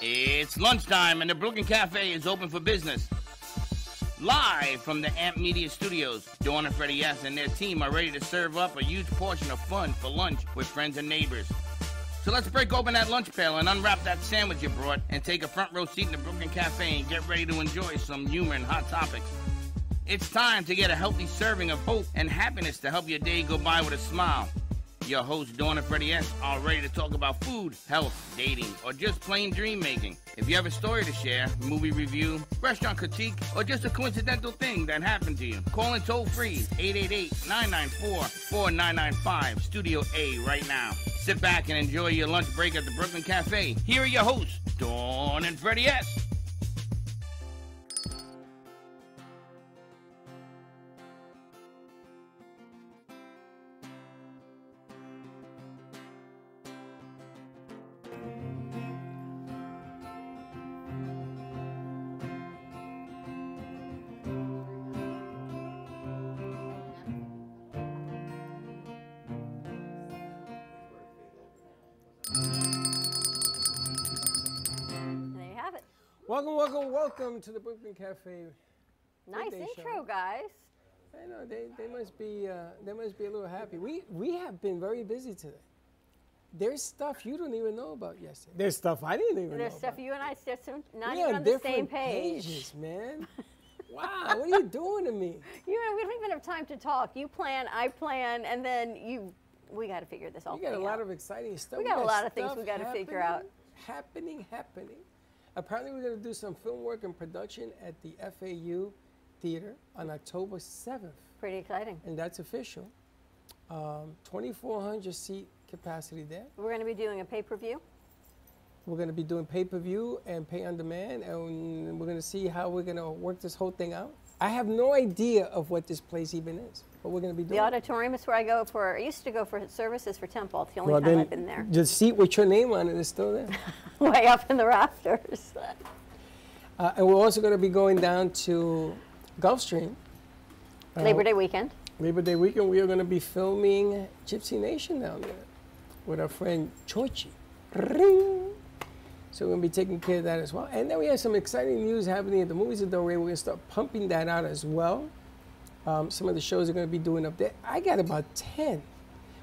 It's lunchtime and the Brooklyn Cafe is open for business. Live from the Amp Media Studios, Dawn and Freddie S. and their team are ready to serve up a huge portion of fun for lunch with friends and neighbors. So let's break open that lunch pail and unwrap that sandwich you brought and take a front row seat in the Brooklyn Cafe and get ready to enjoy some humor and hot topics. It's time to get a healthy serving of hope and happiness to help your day go by with a smile. Your hosts, Dawn and Freddie S., are ready to talk about food, health, dating, or just plain dream making. If you have a story to share, movie review, restaurant critique, or just a coincidental thing that happened to you, call in toll free 888 994 4995 Studio A right now. Sit back and enjoy your lunch break at the Brooklyn Cafe. Here are your hosts, Dawn and Freddie S. Welcome, welcome, welcome to the Brooklyn Cafe. Nice intro, show. guys. I know they, they must be uh, they must be a little happy. We we have been very busy today. There's stuff you don't even know about yesterday. There's stuff I didn't even know about. There's know. stuff about. you and I just not we even on the same page. pages, man. wow, what are you doing to me? You know, we don't even have time to talk. You plan, I plan, and then you. We got to figure this all. Out. We got a lot out. of exciting stuff. We got a lot of things we gotta figure out. Happening, happening. Apparently, we're going to do some film work and production at the FAU Theater on October 7th. Pretty exciting. and that's official. Um, 2,400 seat capacity there. We're going to be doing a pay per view. We're going to be doing pay per view and pay on demand, and we're going to see how we're going to work this whole thing out. I have no idea of what this place even is, but we're going to be doing. The auditorium is where I go for. I used to go for services for Temple. It's the only well, time then I've been there. the seat with your name on it is still there. Way up in the rafters. uh, and we're also going to be going down to Gulfstream. Uh, Labor Day weekend. Labor Day weekend, we are going to be filming Gypsy Nation down there with our friend Chochi. Ring. So we're going to be taking care of that as well. And then we have some exciting news happening at the Movies of Delray. We're going to start pumping that out as well. Um, some of the shows are going to be doing up there. I got about 10.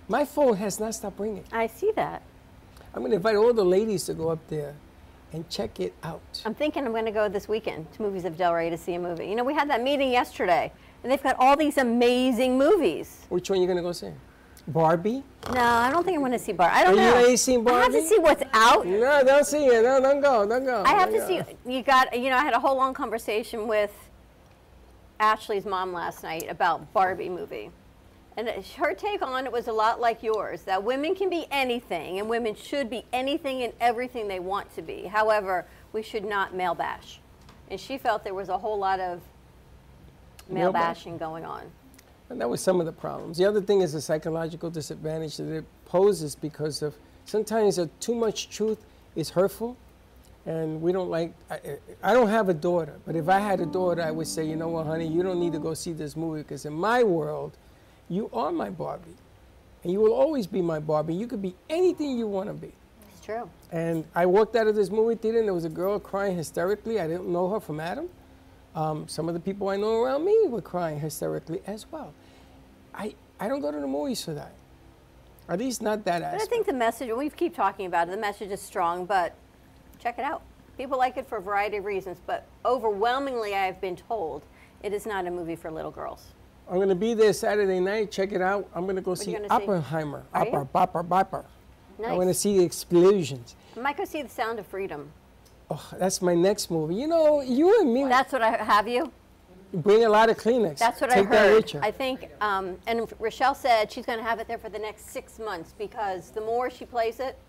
My phone has not stopped ringing. I see that. I'm going to invite all the ladies to go up there and check it out. I'm thinking I'm going to go this weekend to Movies of Delray to see a movie. You know, we had that meeting yesterday, and they've got all these amazing movies. Which one are you going to go see? Barbie? No, I don't think I'm going to see Bar. I don't Oh, you know. ain't seen I have to see what's out. No, don't see it. No, don't go. Don't go. I have Don't to go. see. You got. You know, I had a whole long conversation with Ashley's mom last night about Barbie movie, and her take on it was a lot like yours. That women can be anything, and women should be anything and everything they want to be. However, we should not male bash, and she felt there was a whole lot of male Male bash. bashing going on. And that was some of the problems. The other thing is the psychological disadvantage that it poses because of sometimes too much truth is hurtful, and we don't like. I, I don't have a daughter, but if I had a daughter, I would say, you know what, honey, you don't need to go see this movie because in my world, you are my Barbie, and you will always be my Barbie. You could be anything you want to be. It's true. And I walked out of this movie theater, and there was a girl crying hysterically. I didn't know her from Adam. Um, some of the people I know around me were crying hysterically as well. I, I don't go to the movies for that. At least not that aspect. But I think the message, we keep talking about it, the message is strong, but check it out. People like it for a variety of reasons, but overwhelmingly, I've been told it is not a movie for little girls. I'm going to be there Saturday night. Check it out. I'm going to go you see see? Oppenheimer. You? Opper, bopper, bopper. I'm going to see the explosions. I might go see The Sound of Freedom. Oh, that's my next movie. You know, you and me That's what I have you. bring a lot of Kleenex. That's what Take I that heard. with you. I think, um, and Rochelle said she's going to have it there for the next six months because the more she plays it,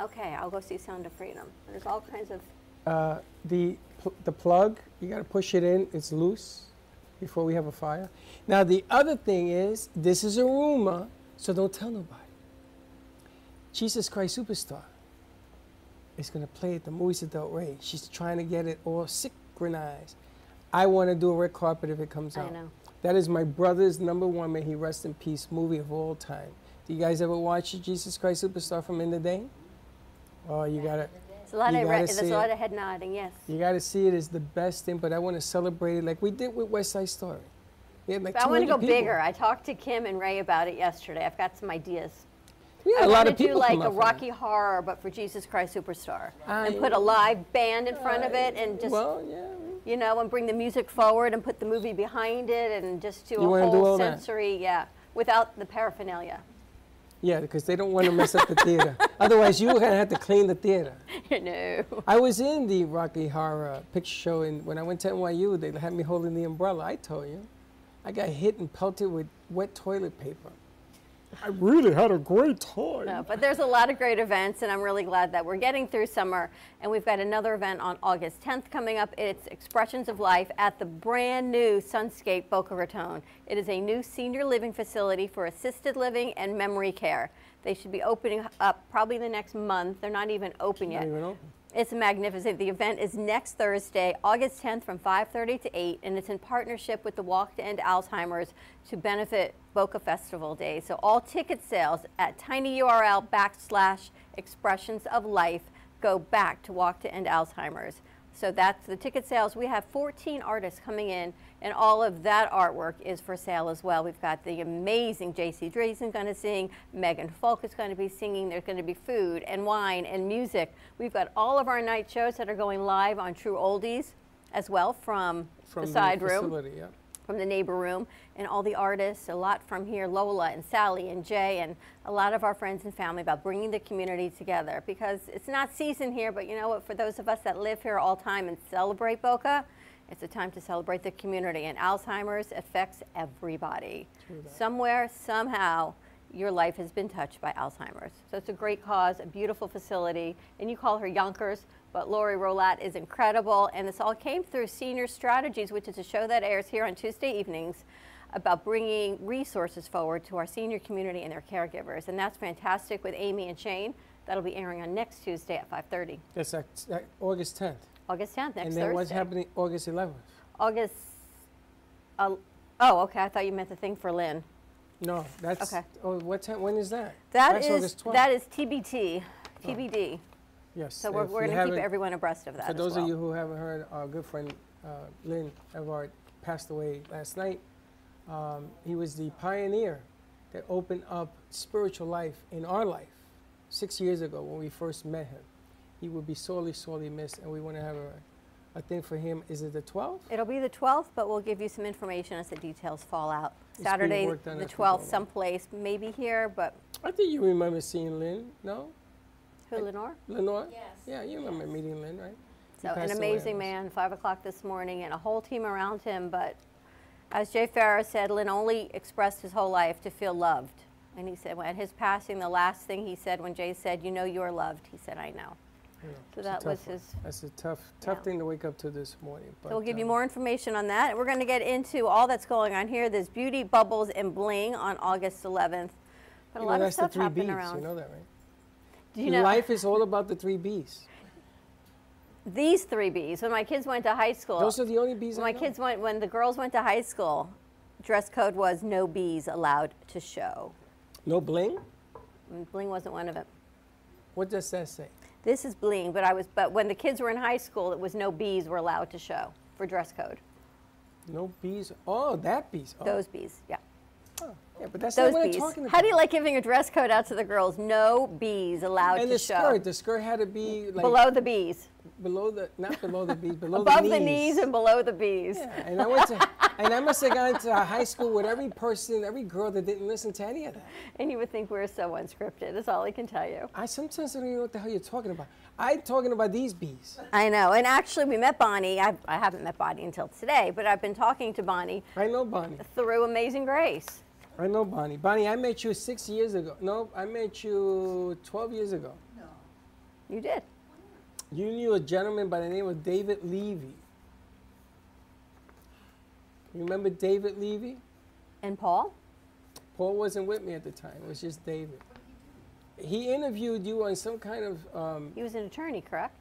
okay, I'll go see Sound of Freedom. There's all kinds of. Uh, the, pl- the plug, you got to push it in, it's loose before we have a fire. Now, the other thing is, this is a rumor, so don't tell nobody. Jesus Christ Superstar is going to play at the Movies of Delray. She's trying to get it all synchronized. I want to do a red carpet if it comes I out. I know. That is my brother's number one, may he rest in peace, movie of all time. Do you guys ever watch Jesus Christ Superstar from In the Day? Oh, you got it. It's a lot You of there's a lot it. of head nodding. Yes. You got to see it as the best thing, but I want to celebrate it like we did with West Side Story. We had like But I want to go people. bigger. I talked to Kim and Ray about it yesterday. I've got some ideas. Had I a lot want of to do like a Rocky Horror, but for Jesus Christ Superstar, I- and put a live band in front of it, ah, and just well, yeah. you know, and bring the music forward and put the movie behind it, and just do You a wanna do whole that? sensory, yeah, without the paraphernalia. Yeah, because they don't want to mess up the theater. Otherwise, you're going to have to clean the theater. no. I was in the Rocky Horror Picture Show, and when I went to NYU, they had me holding the umbrella. I told you. I got hit and pelted with wet toilet paper. I really had a great time. No, but there's a lot of great events, and I'm really glad that we're getting through summer. And we've got another event on August 10th coming up. It's Expressions of Life at the brand new Sunscape Boca Raton. It is a new senior living facility for assisted living and memory care. They should be opening up probably the next month. They're not even open yet. Not even open. It's magnificent. The event is next Thursday, August 10th from 5:30 to 8 and it's in partnership with the Walk to End Alzheimer's to benefit Boca Festival Day. So all ticket sales at tinyurl backslash expressions of life go back to Walk to End Alzheimer's. So that's the ticket sales. We have 14 artists coming in, and all of that artwork is for sale as well. We've got the amazing J.C. Drazen going to sing, Megan Folk is going to be singing. There's going to be food and wine and music. We've got all of our night shows that are going live on True Oldies as well from, From the side room facility, yeah. From the neighbor room and all the artists, a lot from here, Lola and Sally and Jay and a lot of our friends and family about bringing the community together. Because it's not season here, but you know what, for those of us that live here all time and celebrate Boca, it's a time to celebrate the community. And Alzheimer's affects everybody. Somewhere, somehow, your life has been touched by Alzheimer's. So it's a great cause, a beautiful facility, and you call her Yonkers, but Lori Rolat is incredible, and this all came through Senior Strategies, which is a show that airs here on Tuesday evenings about bringing resources forward to our senior community and their caregivers, and that's fantastic with Amy and Shane. That'll be airing on next Tuesday at 5:30, That's like, like August 10th. August 10th, next Thursday. and then Thursday. what's happening August 11th? August. Uh, oh, okay. I thought you meant the thing for Lynn. No, that's. Okay. Oh, what time? When is that? That that's is August 12th. that is TBT, TBD. Yes. So we're, we're going to keep everyone abreast of that. For those well. of you who haven't heard, our good friend uh, Lynn Everard passed away last night. Um, he was the pioneer that opened up spiritual life in our life six years ago when we first met him. He will be sorely, sorely missed, and we want to have a, a thing for him. Is it the 12th? It'll be the 12th, but we'll give you some information as the details fall out. being Saturday, the as we go 12th, someplace, maybe here, but I think you remember seeing Lynn, no? Who, Lenore? Lenore? Yes. Yeah, you remember meeting Lynn, right? So an amazing man, 5 o'clock this morning, and a whole team around him. But as Jay Farrow said, Lynn only expressed his whole life to feel loved. And he said, at his passing, the last thing he said when Jay said, You know you're loved, he said, I know. Yeah, So that was one. his That's a tough, tough Yeah. thing to wake up to this morning. But, So we'll give you um, more information on that. We're going to get into all that's going on here. There's Beauty, Bubbles, and Bling on August 11th. But a lot know, of that's stuff the three happening B's. around. You know that, right? You know Life is all about the three B's. these three B's? When my kids went to high school, Those are the only B's when my kids went, when the girls went to high school, dress code was no B's allowed to show. No bling? Mm, bling wasn't one of them. What does that say? This is bling, but I was, but when the kids were in high school, it was no B's were allowed to show for dress code. No bees? Oh, that bees. Oh, Those bees, yeah. Yeah, but that's Those not what bees. I'm talking about. How do you like giving a dress code out to the girls? No bees allowed and to the skirt, the skirt had to be like below the bees. below the, not below the bees, below Above the the knees. knees and below the bees. Yeah, and I went to, and I must have gone to high school with every person, every girl that didn't listen to any of that. And you would think we're so unscripted. That's all I can tell you. I sometimes don't even know what the hell you're talking about. I'm talking about these bees. I know. And actually, we met Bonnie. I, I haven't met Bonnie until today, but I've been talking to Bonnie I know Bonnie. through Amazing Grace. I know Bonnie. Bonnie, I met you six years ago. No, I met you 12 years ago. No. You did. You knew a gentleman by the name of David Levy. You remember David Levy? And Paul? Paul wasn't with me at the time. It was just David. He interviewed you on some kind of. Um, He was an attorney, correct?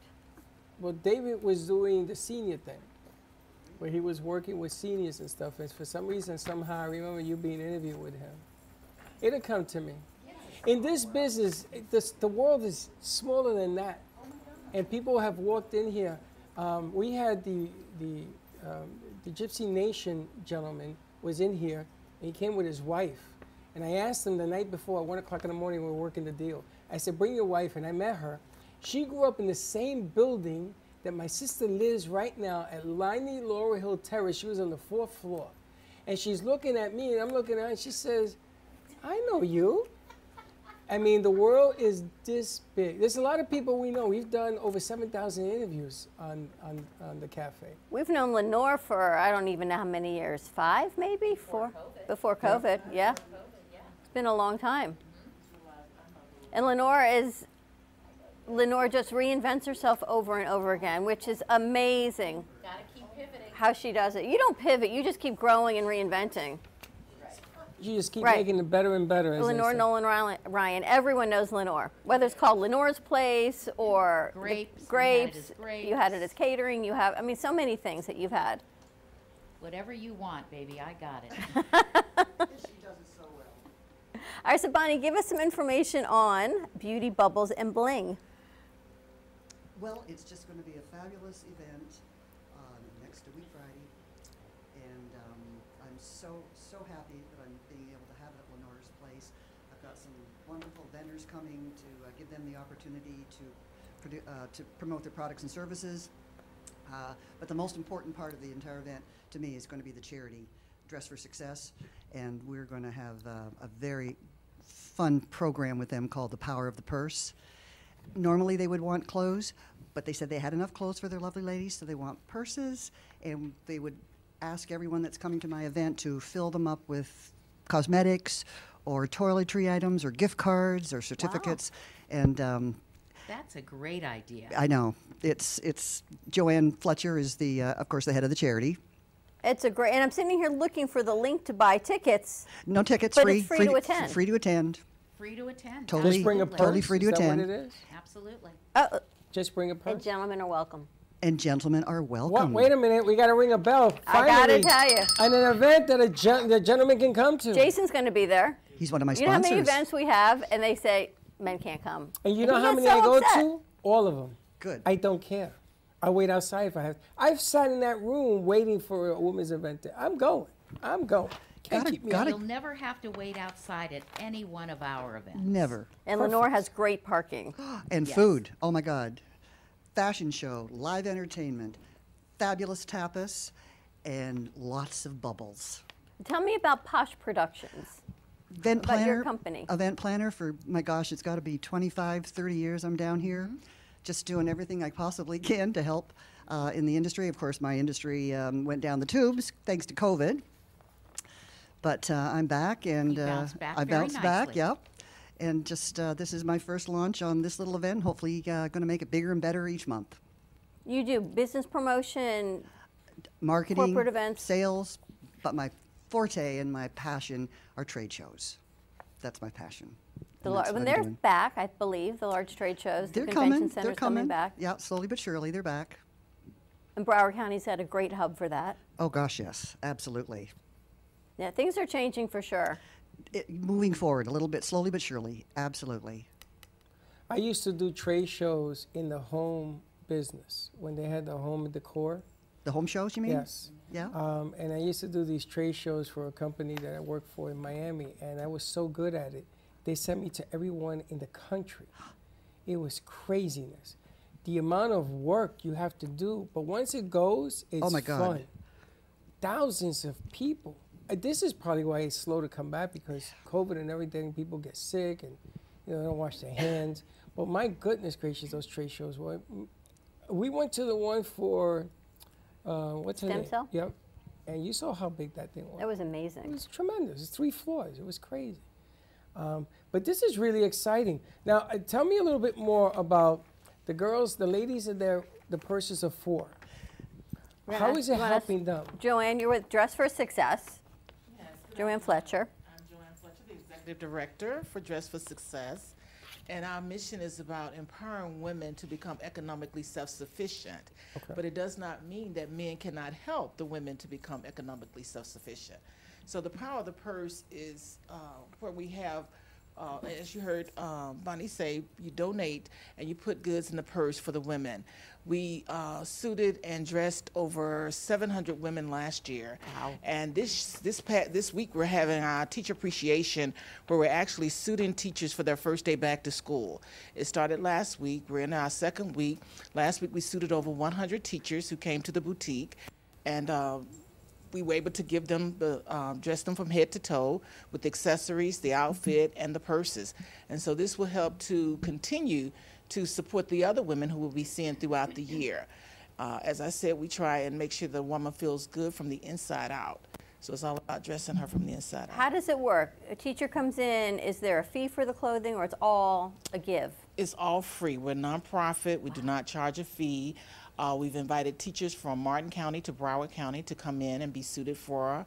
well, David was doing the senior thing, where he was working with seniors and stuff. And for some reason, somehow, I remember you being interviewed with him. It'll come to me. In this business, this, the world is smaller than that. and people have walked in here. Um, we had the the um, the Gypsy Nation gentleman was in here, and he came with his wife. And I asked him the night before, at one o'clock in the morning, we were working the deal. I said, "Bring your wife," and I met her. She grew up in the same building that my sister lives right now at Liney Laurel Hill Terrace. She was on the fourth floor, and she's looking at me, and I'm looking at her, and she says, "I know you." I mean, the world is this big. There's a lot of people we know. We've done over 7,000 interviews on, on, on the cafe. We've known Lenore for I don't even know how many years. Five, maybe four. Before COVID, yeah. It's been a long time. And Lenore is Lenore just reinvents herself over and over again, which is amazing Gotta keep pivoting. how she does it. You don't pivot, you just keep growing and reinventing. You just keep Right. making it better and better. As Lenore. Nolan Ryan, everyone knows Lenore. Whether it's called Lenore's Place or the Grapes, we had grapes, you had it as catering. You have, I mean, so many things that you've had. Whatever you want, baby, I got it. All right, so Bonnie, give us some information on Beauty Bubbles and Bling. Well, it's just going to be a fabulous event um, next Week Friday, and um, I'm so so happy that I'm being able to have it at Lenore's Place. I've got some wonderful vendors coming to uh, give them the opportunity to uh, to promote their products and services. Uh, but the most important part of the entire event to me is going to be the charity Dress for Success, and we're going to have uh, a very fun program with them called the Power of the Purse. Normally they would want clothes, but they said they had enough clothes for their lovely ladies, so they want purses, and they would ask everyone that's coming to my event to fill them up with cosmetics or toiletry items or gift cards or certificates. And um, That's a great idea. I know it's it's Joanne Fletcher is the uh, of course the head of the charity. It's a great, and I'm sitting here looking for the link to buy tickets. No tickets, But free, it's free to attend. Free to attend. Free to attend. Totally- Just bring a Absolutely. purse. Totally free to is that attend. what it is? Absolutely. Oh, Just bring a and gentlemen are welcome. And gentlemen are What? welcome. Wait a minute. We got to ring a bell. I gotta tell you. An event that a gen- the gentleman can come to. Jason's going to be there. He's one of my You know how many events we have, and they say men can't come. And you And know how gets many I go upset. to? All of them. Good. I don't care. I wait outside if I have. I've sat in that room waiting for a women's event. I'm going. I'm going. Can't Gotta- keep me gotta- You'll never have to wait outside at any one of our events. Never. And Lenore has great parking. And Yes. food. Oh my God. Fashion show, live entertainment, fabulous tapas, and lots of bubbles. Tell me about Posh Productions. Event About your planner. company. Event planner for my gosh, it's got to be 25, 30 years I'm down here, Mm-hmm. just doing everything I possibly can to help uh, in the industry. Of course, my industry um, went down the tubes thanks to COVID, but uh, I'm back and You uh, bounced back I bounced back. nicely. Yep. And just uh, this is my first launch on this little event. Hopefully, uh, going to make it bigger and better each month. You do business promotion. Marketing, Corporate events. sales, but my forte and my passion are trade shows. That's my passion. The and lar- when they're doing. back, I believe the large trade shows, They're the convention coming. centers They're coming. back. Yeah, slowly but surely they're back. And Broward County's had a great hub for that. Oh gosh, yes, absolutely. Yeah, things are changing for sure. It, moving forward a little bit, slowly but surely, absolutely. I used to do trade shows in the home business when they had the home decor. The home shows, you mean? Yes. Yeah. Um, and I used to do these trade shows for a company that I worked for in Miami, and I was so good at it. They sent me to everyone in the country. It was craziness. The amount of work you have to do, but once it goes, it's Oh my God. fun. Thousands of people. This is probably why it's slow to come back because COVID and everything, people get sick and you know they don't wash their hands. But my goodness gracious, those trade shows were. We went to the one for uh, what's her Stem name? cell? Yep. And you saw how big that thing was. That was amazing. It was tremendous. It's three floors. It was crazy. Um, but this is really exciting. Now, uh, tell me a little bit more about the girls, the ladies and their the purses of four. How gonna- it helping them? Joanne, you're with Dress for Success. Yes, good Joanne. Fletcher. I'm Joanne Fletcher, the Executive Director for Dress for Success. And our mission is about empowering women to become economically self-sufficient. Okay. But it does not mean that men cannot help the women to become economically self-sufficient. So the power of the purse is uh, where we have uh, as you heard um, Bonnie say, you donate and you put goods in the purse for the women. We uh, suited and dressed over 700 women last year. Wow. And this this this week we're having our teacher appreciation where we're actually suiting teachers for their first day back to school. It started last week. We're in our second week. Last week we suited over 100 teachers who came to the boutique, and. Uh, we were able to give them the um, dress them from head to toe with the accessories, the outfit, and the purses. And so this will help to continue to support the other women who will be seeing throughout the year. Uh, as I said, we try and make sure the woman feels good from the inside out. So it's all about dressing her from the inside out. How does it work? A teacher comes in, is there a fee for the clothing or it's all a give? It's all free. We're a nonprofit. We do not charge a fee. Uh, we've invited teachers from Martin County to Broward County to come in and be suited for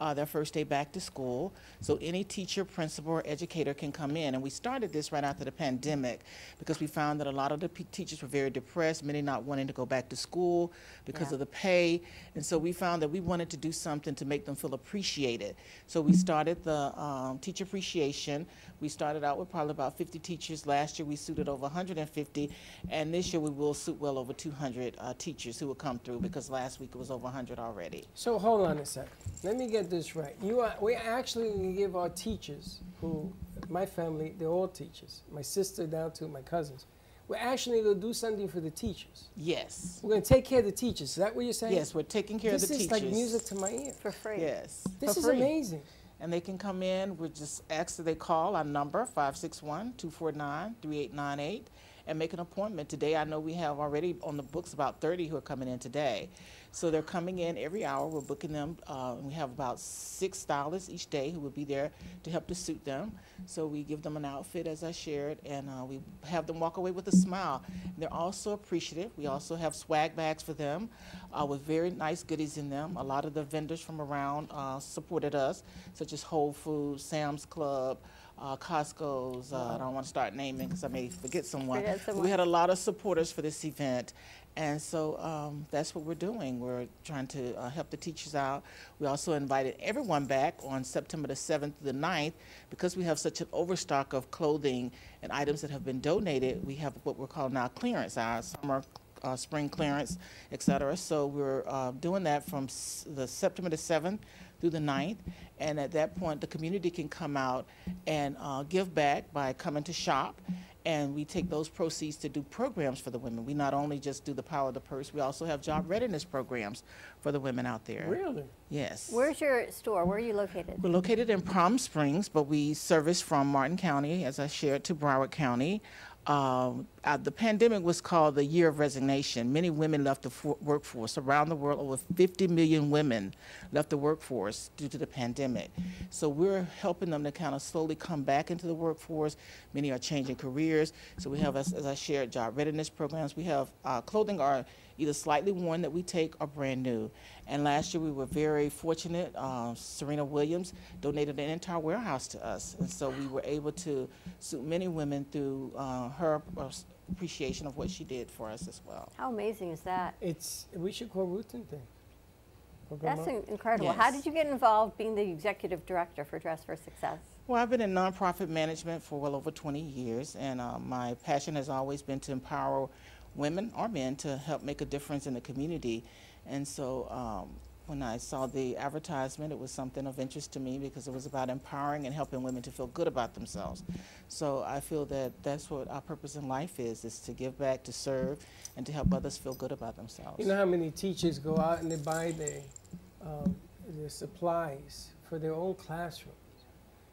uh, their first day back to school. So any teacher, principal, or educator can come in. And we started this right after the pandemic because we found that a lot of the p- teachers were very depressed, many not wanting to go back to school because Yeah. of the pay. And so we found that we wanted to do something to make them feel appreciated. So we started the um, teacher appreciation. We started out with probably about 50 teachers. Last year we suited over 150. And this year we will suit well over 200 uh, teachers who will come through because last week it was over 100 already. So hold on a sec. Let me get this right. You are, we actually gonna give our teachers, who, my family, they're all teachers. My sister down to my cousins. We're actually gonna do something for the teachers. Yes. We're gonna take care of the teachers. Is that what you're saying? Yes, we're taking care This of the teachers. This is teachers. like music to my ear. For free. Yes. This for is free. amazing. And they can come in, we just ask that they call our number, 561-249-3898, and make an appointment. Today, I know we have already on the books about 30 who are coming in today. So they're coming in every hour, we're booking them. Uh, we have about six stylists each day who will be there to help to suit them. So we give them an outfit, as I shared, and uh, we have them walk away with a smile. And they're also appreciative. We also have swag bags for them uh, with very nice goodies in them. A lot of the vendors from around uh, supported us, such as Whole Foods, Sam's Club, uh, Costco's. Uh, I don't want to start naming because I may forget someone. Forget someone. We had a lot of supporters for this event. And so um, that's what we're doing. We're trying to uh, help the teachers out. We also invited everyone back on September the 7th to the 9th because we have such an overstock of clothing and items that have been donated. We have what we're calling now clearance, our summer, uh, spring clearance, et cetera. So we're uh, doing that from the September the 7th through the 9th. And at that point, the community can come out and uh, give back by coming to shop. And we take those proceeds to do programs for the women. We not only just do the power of the purse, we also have job readiness programs for the women out there. Really? Yes. Where's your store? Where are you located? We're located in Palm Springs, but we service from Martin County, as I shared, to Broward County. Um, uh, the pandemic was called the year of resignation. Many women left the for- workforce. Around the world, over 50 million women left the workforce due to the pandemic. So we're helping them to kind of slowly come back into the workforce. Many are changing careers. So we have, as, as I shared, job readiness programs. We have uh, clothing are either slightly worn that we take or brand new. And last year we were very fortunate. Uh, Serena Williams donated an entire warehouse to us, and so we were able to suit many women through uh, her appreciation of what she did for us as well. How amazing is that? It's, we should call Ruth and thing. Hook 'em That's up. in- incredible. How did you get involved being the executive director for Dress for Success? Well, I've been in nonprofit management for well over 20 years, and uh, my passion has always been to empower women or men to help make a difference in the community. And so um, when I saw the advertisement, it was something of interest to me because it was about empowering and helping women to feel good about themselves. So I feel that that's what our purpose in life is, is to give back, to serve, and to help others feel good about themselves. You know how many teachers go out and they buy the, um, their supplies for their own classrooms?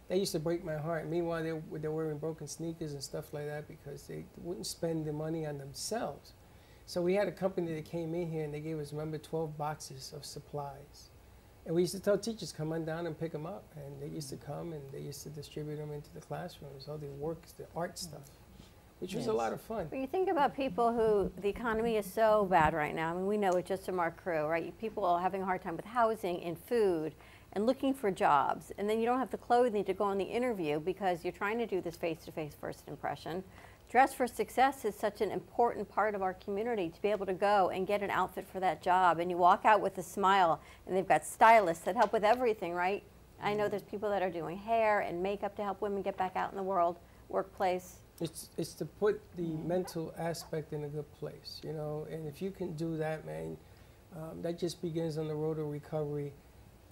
That used to break my heart. Meanwhile, they're, they're wearing broken sneakers and stuff like that because they wouldn't spend the money on themselves. So we had a company that came in here and they gave us, remember, 12 boxes of supplies. And we used to tell teachers, come on down and pick them up. And they used to come and they used to distribute them into the classrooms, all the works, the art stuff, which was a lot of fun. When you think about people who the economy is so bad right now, I mean, we know it just from our crew, right? People are having a hard time with housing and food and looking for jobs. And then you don't have the clothing to go on the interview because you're trying to do this face to face first impression. Dress for Success is such an important part of our community to be able to go and get an outfit for that job. And you walk out with a smile, and they've got stylists that help with everything, right? I know there's people that are doing hair and makeup to help women get back out in the world, workplace. It's, it's to put the mental aspect in a good place, you know, and if you can do that, man, um, that just begins on the road to recovery.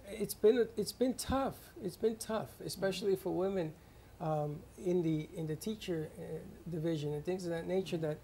It's been, it's been tough. It's been tough, especially for women um, in, the, in the teacher uh, division and things of that nature that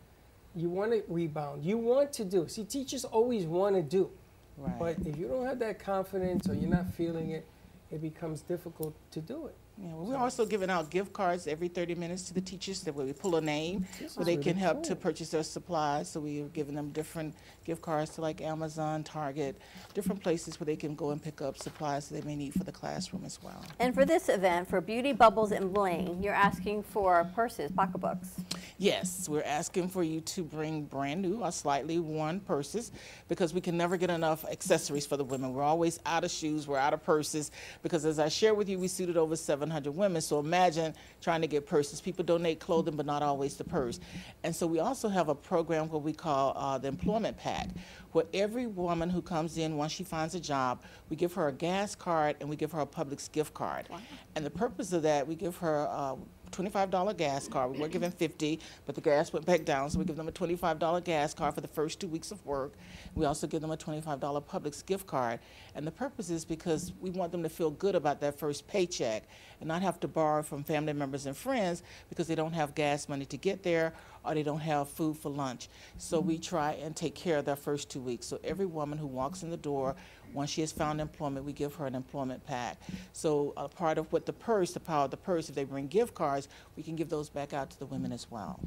you want to rebound. You want to do. See, teachers always want to do. Right. But if you don't have that confidence or you're not feeling it, it becomes difficult to do it. Yeah, well, we're also giving out gift cards every 30 minutes to the teachers that way we pull a name This where is they really can help to purchase their supplies. So we are giving them different gift cards to like Amazon, Target, different places where they can go and pick up supplies that they may need for the classroom as well. And for this event, for Beauty Bubbles and Bling, you're asking for purses, pocketbooks. Yes, we're asking for you to bring brand new or slightly worn purses because we can never get enough accessories for the women. We're always out of shoes, we're out of purses because as I shared with you, we suited over 700 women. So imagine trying to get purses. People donate clothing, but not always the purse. And so we also have a program what we call uh, the Employment Pack, where every woman who comes in once she finds a job, we give her a gas card and we give her a Publix gift card. And the purpose of that, we give her uh, $25 gas card. We were given 50, but the gas went back down, so we give them a $25 gas card for the first two weeks of work. We also give them a $25 Publix gift card. And the purpose is because we want them to feel good about that first paycheck and not have to borrow from family members and friends because they don't have gas money to get there or they don't have food for lunch. So we mm-hmm. try and take care of their first two weeks. So every woman who walks in the door, once she has found employment, we give her an employment pack. So a part of what the purse, the power of the purse, if they bring gift cards, we can give those back out to the women as well.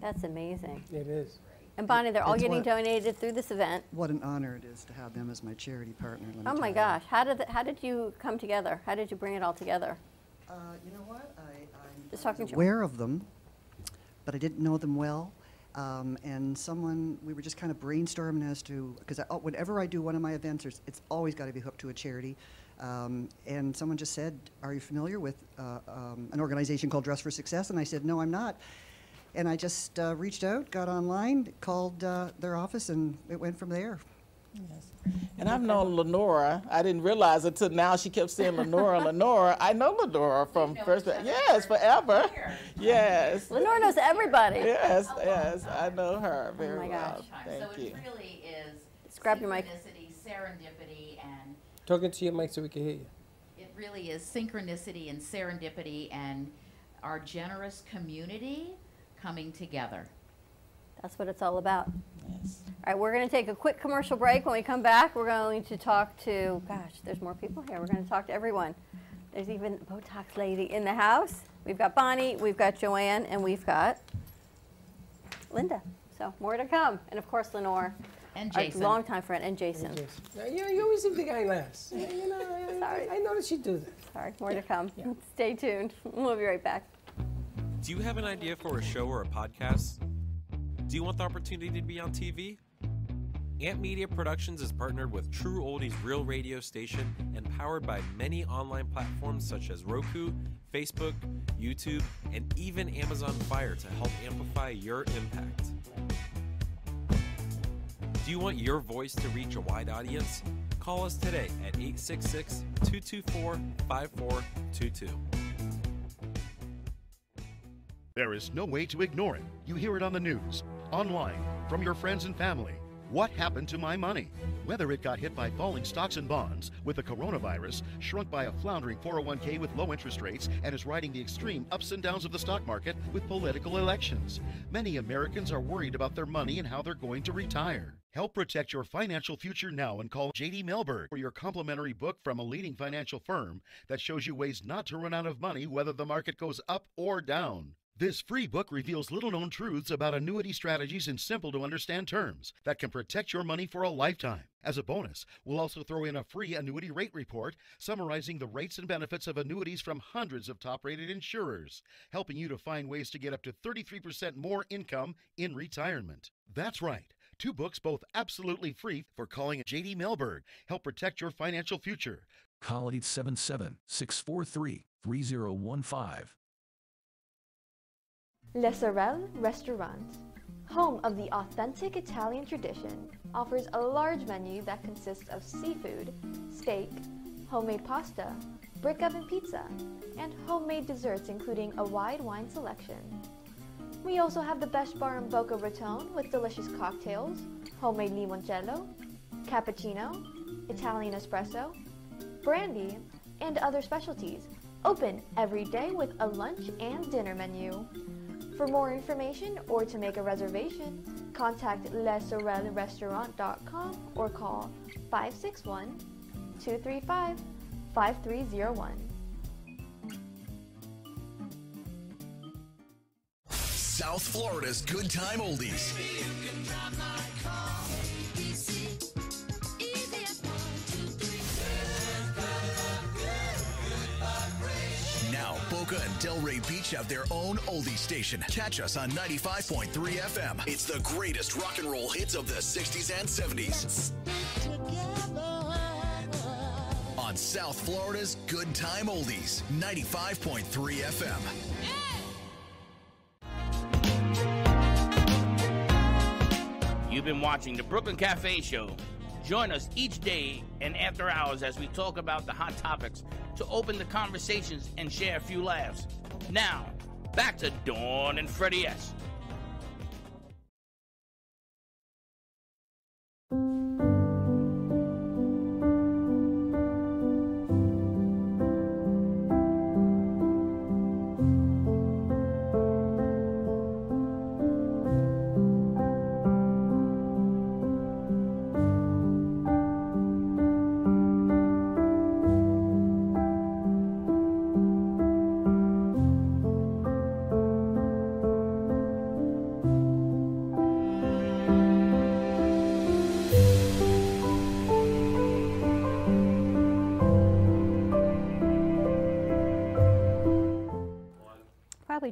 That's amazing. It is. And Bonnie, they're all It's getting what- donated through this event. What an honor it is to have them as my charity partner. Oh my tell you. gosh, how did, the- how did you come together? How did you bring it all together? Uh, you know what? I, I was aware of them, but I didn't know them well. Um, and someone, we were just kind of brainstorming as to, because oh, whenever I do one of my events, it's always got to be hooked to a charity. Um, and someone just said, Are you familiar with uh, um, an organization called Dress for Success? And I said, No, I'm not. And I just uh, reached out, got online, called uh, their office, and it went from there. Yes. And I've known Lenora. I didn't realize until now she kept saying Lenora, Lenora. I know Lenora from know first. each Yes, forever. years. Yes. Lenora knows everybody. Yes, yes, I know her oh very Oh my well. gosh. Time. Thank so you. it really is Just grab your mic. synchronicity, serendipity, and Talking to your mic so we can hear you. it really is synchronicity and serendipity and our generous community coming together. That's what it's all about. Yes. All right, we're going to take a quick commercial break. When we come back, we're going to talk to, gosh, there's more people here. We're going to talk to everyone. There's even a Botox lady in the house. We've got Bonnie, we've got Joanne, and we've got Linda. So more to come. And of course, Lenore, And our Jason. longtime friend, and Jason. Yes. Yeah, you, know, you always leave the guy last. You know, Sorry. I, I noticed you do that. Sorry, more to come. Stay tuned. We'll be right back. Do you have an idea for a show or a podcast? Do you want the opportunity to be on TV? Ant Media Productions is partnered with True Oldies Real Radio Station and powered by many online platforms such as Roku, Facebook, YouTube, and even Amazon Fire to help amplify your impact. Do you want your voice to reach a wide audience? Call us today at 866 224 5422. There is no way to ignore it. You hear it on the news, online, from your friends and family. What happened to my money? Whether it got hit by falling stocks and bonds, with the coronavirus, shrunk by a floundering 401k with low interest rates, and is riding the extreme ups and downs of the stock market with political elections. Many Americans are worried about their money and how they're going to retire. Help protect your financial future now and call JD Mellberg for your complimentary book from a leading financial firm that shows you ways not to run out of money whether the market goes up or down. This free book reveals little known truths about annuity strategies in simple to understand terms that can protect your money for a lifetime. As a bonus, we'll also throw in a free annuity rate report summarizing the rates and benefits of annuities from hundreds of top rated insurers, helping you to find ways to get up to 33% more income in retirement. That's right. Two books, both absolutely free, for calling JD Mellberg. Help protect your financial future. Call 877 643 3015. Le Sorel Restaurant, home of the authentic Italian tradition, offers a large menu that consists of seafood, steak, homemade pasta, brick oven pizza, and homemade desserts including a wide wine selection. We also have the best bar in Boca Raton with delicious cocktails, homemade limoncello, cappuccino, Italian espresso, brandy, and other specialties. Open every day with a lunch and dinner menu. For more information or to make a reservation, contact lesorelrestaurant.com or call 561 235 5301. South Florida's Good Time Oldies. Boca and Delray Beach have their own oldie station. Catch us on 95.3 FM. It's the greatest rock and roll hits of the 60s and 70s. On South Florida's Good Time Oldies, 95.3 FM. You've been watching the Brooklyn Cafe Show. Join us each day and after hours as we talk about the hot topics to open the conversations and share a few laughs. Now, back to Dawn and Freddie S.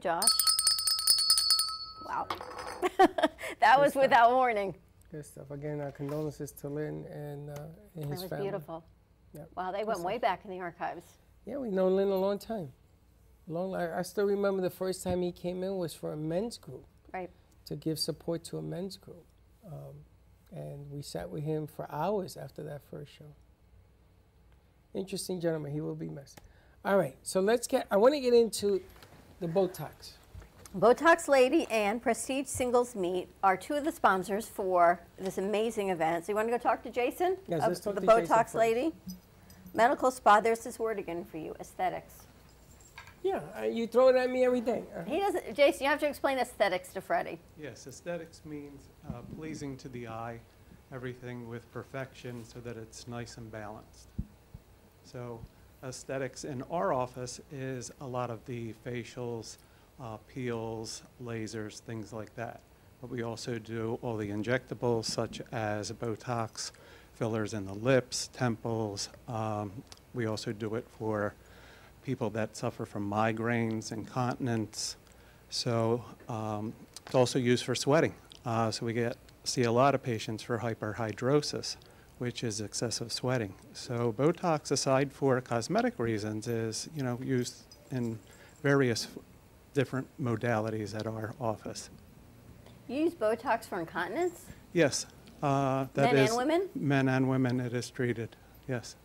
Josh. Wow. that was without warning. Good stuff. Again, our condolences to Lynn and, uh, and That his was family. beautiful. Yep. Wow, they went way back in the archives. Yeah, we've known Lynn a long time. Long. I, I still remember the first time he came in was for a men's group. Right. To give support to a men's group, um, and we sat with him for hours after that first show. Interesting gentleman. He will be missed. All right. So let's get. I want to get into the Botox. Botox Lady and Prestige Singles Meet are two of the sponsors for this amazing event. So you want to go talk to Jason? Yes, of let's talk the to Jason Botox first. Lady. Medical spa. There's this word again for you: aesthetics. Yeah, uh, you throw it at me every day. Uh, He doesn't. Jason, you have to explain aesthetics to Freddie. Yes, aesthetics means uh, pleasing to the eye, everything with perfection so that it's nice and balanced. So aesthetics in our office is a lot of the facials, uh, peels, lasers, things like that. But we also do all the injectables such as Botox, fillers in the lips, temples. Um, we also do it for people that suffer from migraines, incontinence. So um, it's also used for sweating. Uh, so we get see a lot of patients for hyperhidrosis, which is excessive sweating. So Botox, aside for cosmetic reasons, is you know used in various different modalities at our office. You use Botox for incontinence. Yes, uh, that Men and women? Men and women, it is treated. Yes.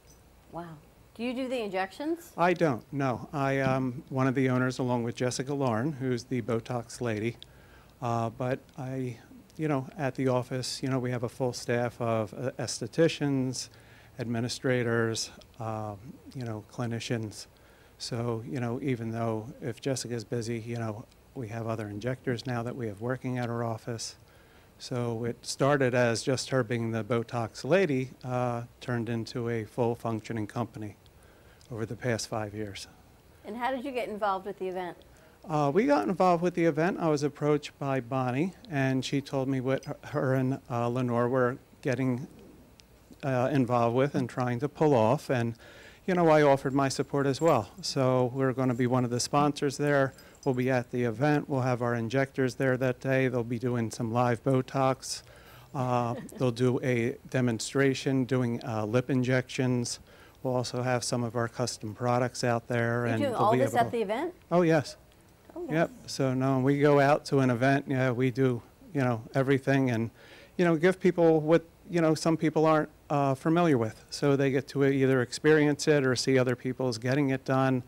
Wow. Do you do the injections? I don't, no. I am one of the owners, along with Jessica Lauren, who's the Botox lady. Uh, but I, you know, at the office, you know, we have a full staff of uh, estheticians, administrators, um, you know, clinicians. So, you know, even though if Jessica's busy, you know, we have other injectors now that we have working at our office. So it started as just her being the Botox lady, uh, turned into a full functioning company over the past five years. And how did you get involved with the event? Uh, we got involved with the event. I was approached by Bonnie, and she told me what her- and uh, Lenore were getting uh, involved with and trying to pull off. And, you know, I offered my support as well. So we're going to be one of the sponsors there. We'll be at the event. We'll have our injectors there that day. They'll be doing some live Botox. Uh, they'll do a demonstration doing uh, lip injections. We'll also have some of our custom products out there. You're and doing all this at the event? Oh, yes. Oh, Yep. So no, we go out to an event. Yeah, we do. You know everything, and you know give people what you know. Some people aren't uh, familiar with. So they get to either experience it or see other people's getting it done.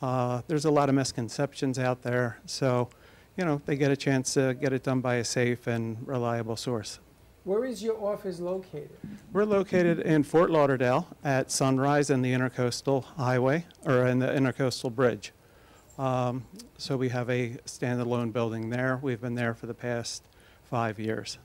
Uh, there's a lot of misconceptions out there. So, you know, they get a chance to get it done by a safe and reliable source. Where is your office located? We're located in Fort Lauderdale at Sunrise and the Intercoastal Highway, or in the Intercoastal Bridge. Um, so we have a standalone building there. We've been there for the past five years.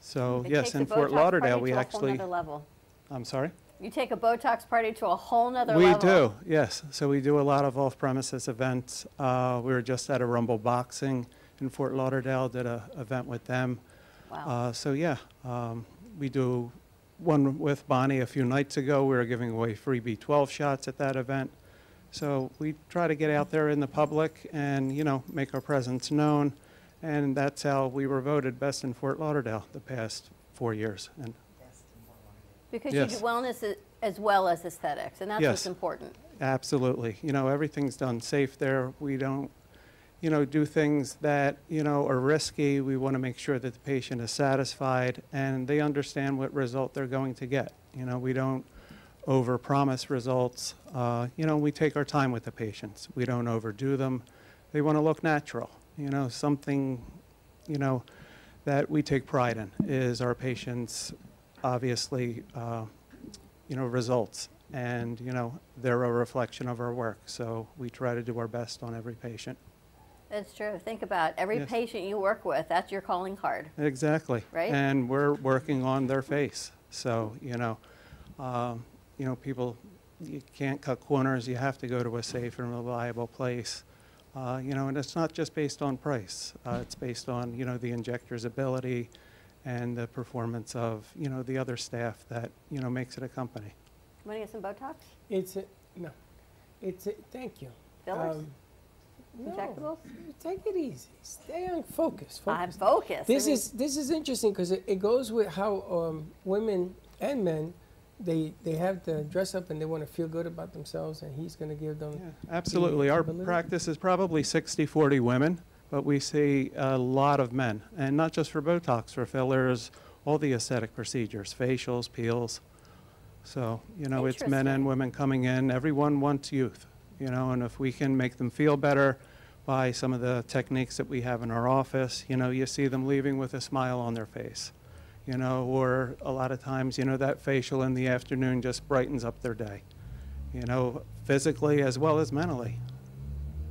So It yes, takes a in Fort Botox Lauderdale, we to a actually. nother level. I'm sorry. You take a Botox party to a whole nother level. We level. do, yes. So we do a lot of off-premises events. Uh, we were just at a Rumble Boxing in Fort Lauderdale, did a event with them. Wow. Uh, so yeah, um, we do one with Bonnie a few nights ago. We were giving away free B12 shots at that event. So we try to get out there in the public and, you know, make our presence known. And that's how we were voted best in Fort Lauderdale the past four years. And Because you do wellness as well as aesthetics, and that's what's important. Absolutely. You know, everything's done safe there. We don't, you know, do things that, you know, are risky. We want to make sure that the patient is satisfied and they understand what result they're going to get. You know, we don't overpromise results. Uh, you know, we take our time with the patients. We don't overdo them. They want to look natural. You know, something, you know, that we take pride in is our patients, obviously, uh, you know, results. And, you know, they're a reflection of our work. So we try to do our best on every patient. That's true. Think about every Yes. patient you work with, that's your calling card. Exactly. Right? And we're working on their face. So, you know, um, you know, people, you can't cut corners. You have to go to a safe and reliable place. Uh, you know, and it's not just based on price. Uh, it's based on, you know, the injector's ability and the performance of, you know, the other staff that, you know, makes it a company. Want to get some Botox? It's a, no. It's a, thank you. Fillers? Um, no. Take it easy. Stay on focus. I'm focused. This I mean- is this is interesting because it, it goes with how um, women and men they they have to dress up and they want to feel good about themselves, and he's going to give them the Absolutely. Our practice is probably 60 40 women, but we see a lot of men, and not just for Botox, for fillers, all the aesthetic procedures, facials, peels. So, you know, it's men and women coming in. Everyone wants youth, you know, and if we can make them feel better by some of the techniques that we have in our office, you know, you see them leaving with a smile on their face, you know, or a lot of times, you know, that facial in the afternoon just brightens up their day, you know, physically as well as mentally.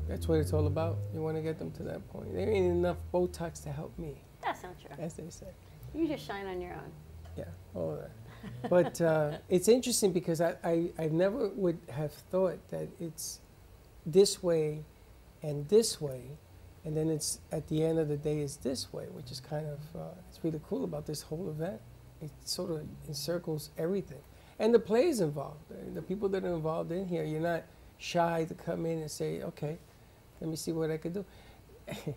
That's what it's all about. You want to get them to that point. There ain't enough Botox to help me, That's not true. as they say. You just shine on your own. Yeah, all that. But uh, it's interesting because I, I, I never would have thought that it's this way and this way, and then it's at the end of the day it's this way, which is kind of uh, it's really cool about this whole event. It sort of encircles everything, and the players involved, the people that are involved in here. You're not shy to come in and say, okay, let me see what I could do.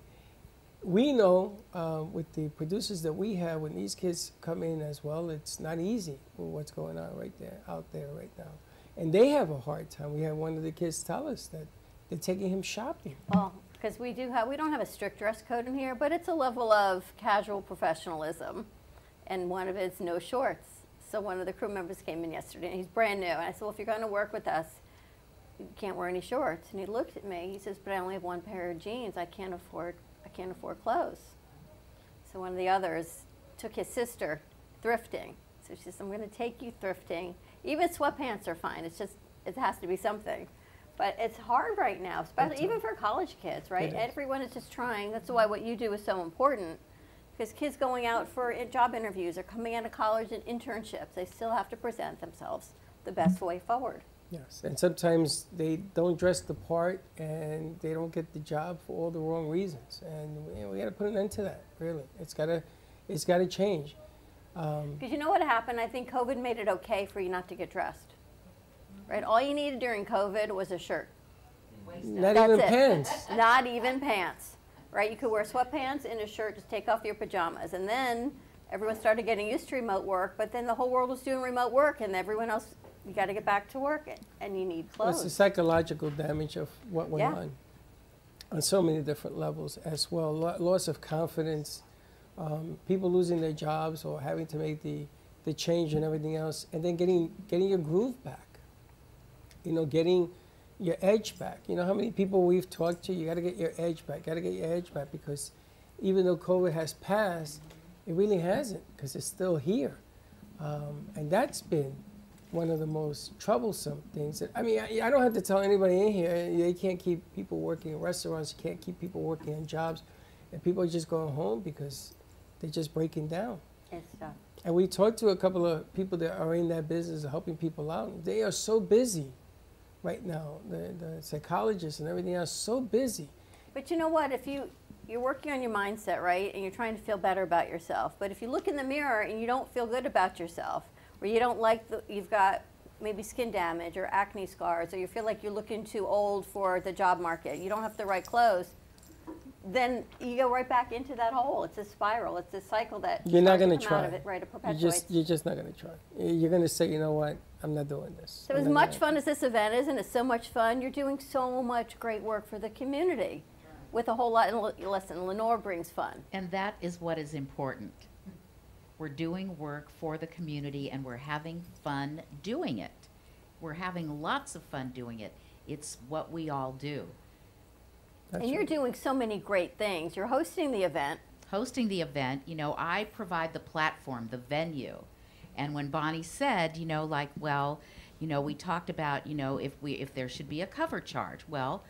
we know uh, with the producers that we have, when these kids come in as well, it's not easy with what's going on right there, out there right now. And they have a hard time. We had one of the kids tell us that they're taking him shopping. Well, because we do have, we don't have a strict dress code in here, but it's a level of casual professionalism. And one of it's no shorts. So one of the crew members came in yesterday, and he's brand new. And I said, well, if you're going to work with us, you can't wear any shorts. And he looked at me. He says, but I only have one pair of jeans. I can't afford, I can't afford clothes. So one of the others took his sister thrifting. So she says, I'm going to take you thrifting. Even sweatpants are fine. It's just, it has to be something. But it's hard right now, especially even for college kids, right? It. Everyone is just trying. That's why what you do is so important. Because kids going out for job interviews or coming out of college and internships, they still have to present themselves the best way forward. Yes, and sometimes they don't dress the part and they don't get the job for all the wrong reasons. And we, we got to put an end to that. Really, it's got to, it's got to change. Um, Because you know what happened? I think COVID made it okay for you not to get dressed. Right? All you needed during COVID was a shirt. not That's even it. pants. Not even pants. Right? You could wear sweatpants and a shirt, just take off your pajamas. And then everyone started getting used to remote work, but then the whole world was doing remote work and everyone else, you got to get back to work and, and you need clothes. It's the psychological damage of what went Yeah. on on so many different levels as well. Lo- loss of confidence, um, people losing their jobs or having to make the the change and everything else, and then getting getting your groove back. You know, getting your edge back. You know how many people we've talked to. You got to get your edge back. Got to get your edge back because even though COVID has passed, it really hasn't because it's still here, um, and that's been one of the most troublesome things. That, I mean, I, I don't have to tell anybody in here. They can't keep people working in restaurants. You can't keep people working in jobs, and people are just going home because they're just breaking down. It's tough. And we talked to a couple of people that are in that business of helping people out. They are so busy right now. The, the psychologists and everything else so busy. But you know what? If you you're working on your mindset, right, and you're trying to feel better about yourself. But if you look in the mirror and you don't feel good about yourself, or you don't like the, you've got maybe skin damage or acne scars, or you feel like you're looking too old for the job market, you don't have the right clothes, then you go right back into that hole. It's a spiral. It's a cycle that You're not going to try. Out of it, right? It you just, you're just not going to try. You're going to say, you know what? I'm not doing this. So I'm as much fun as this event is, and it's so much fun, you're doing so much great work for the community with a whole lot. And l- listen, Lenore brings fun. And that is what is important. We're doing work for the community and we're having fun doing it. We're having lots of fun doing it. It's what we all do. and you're doing so many great things. You're hosting the event. Hosting the event, you know, I provide the platform, the venue. And when Bonnie said, you know, like, well, you know, we talked about, you know, if we if there should be a cover charge. Well,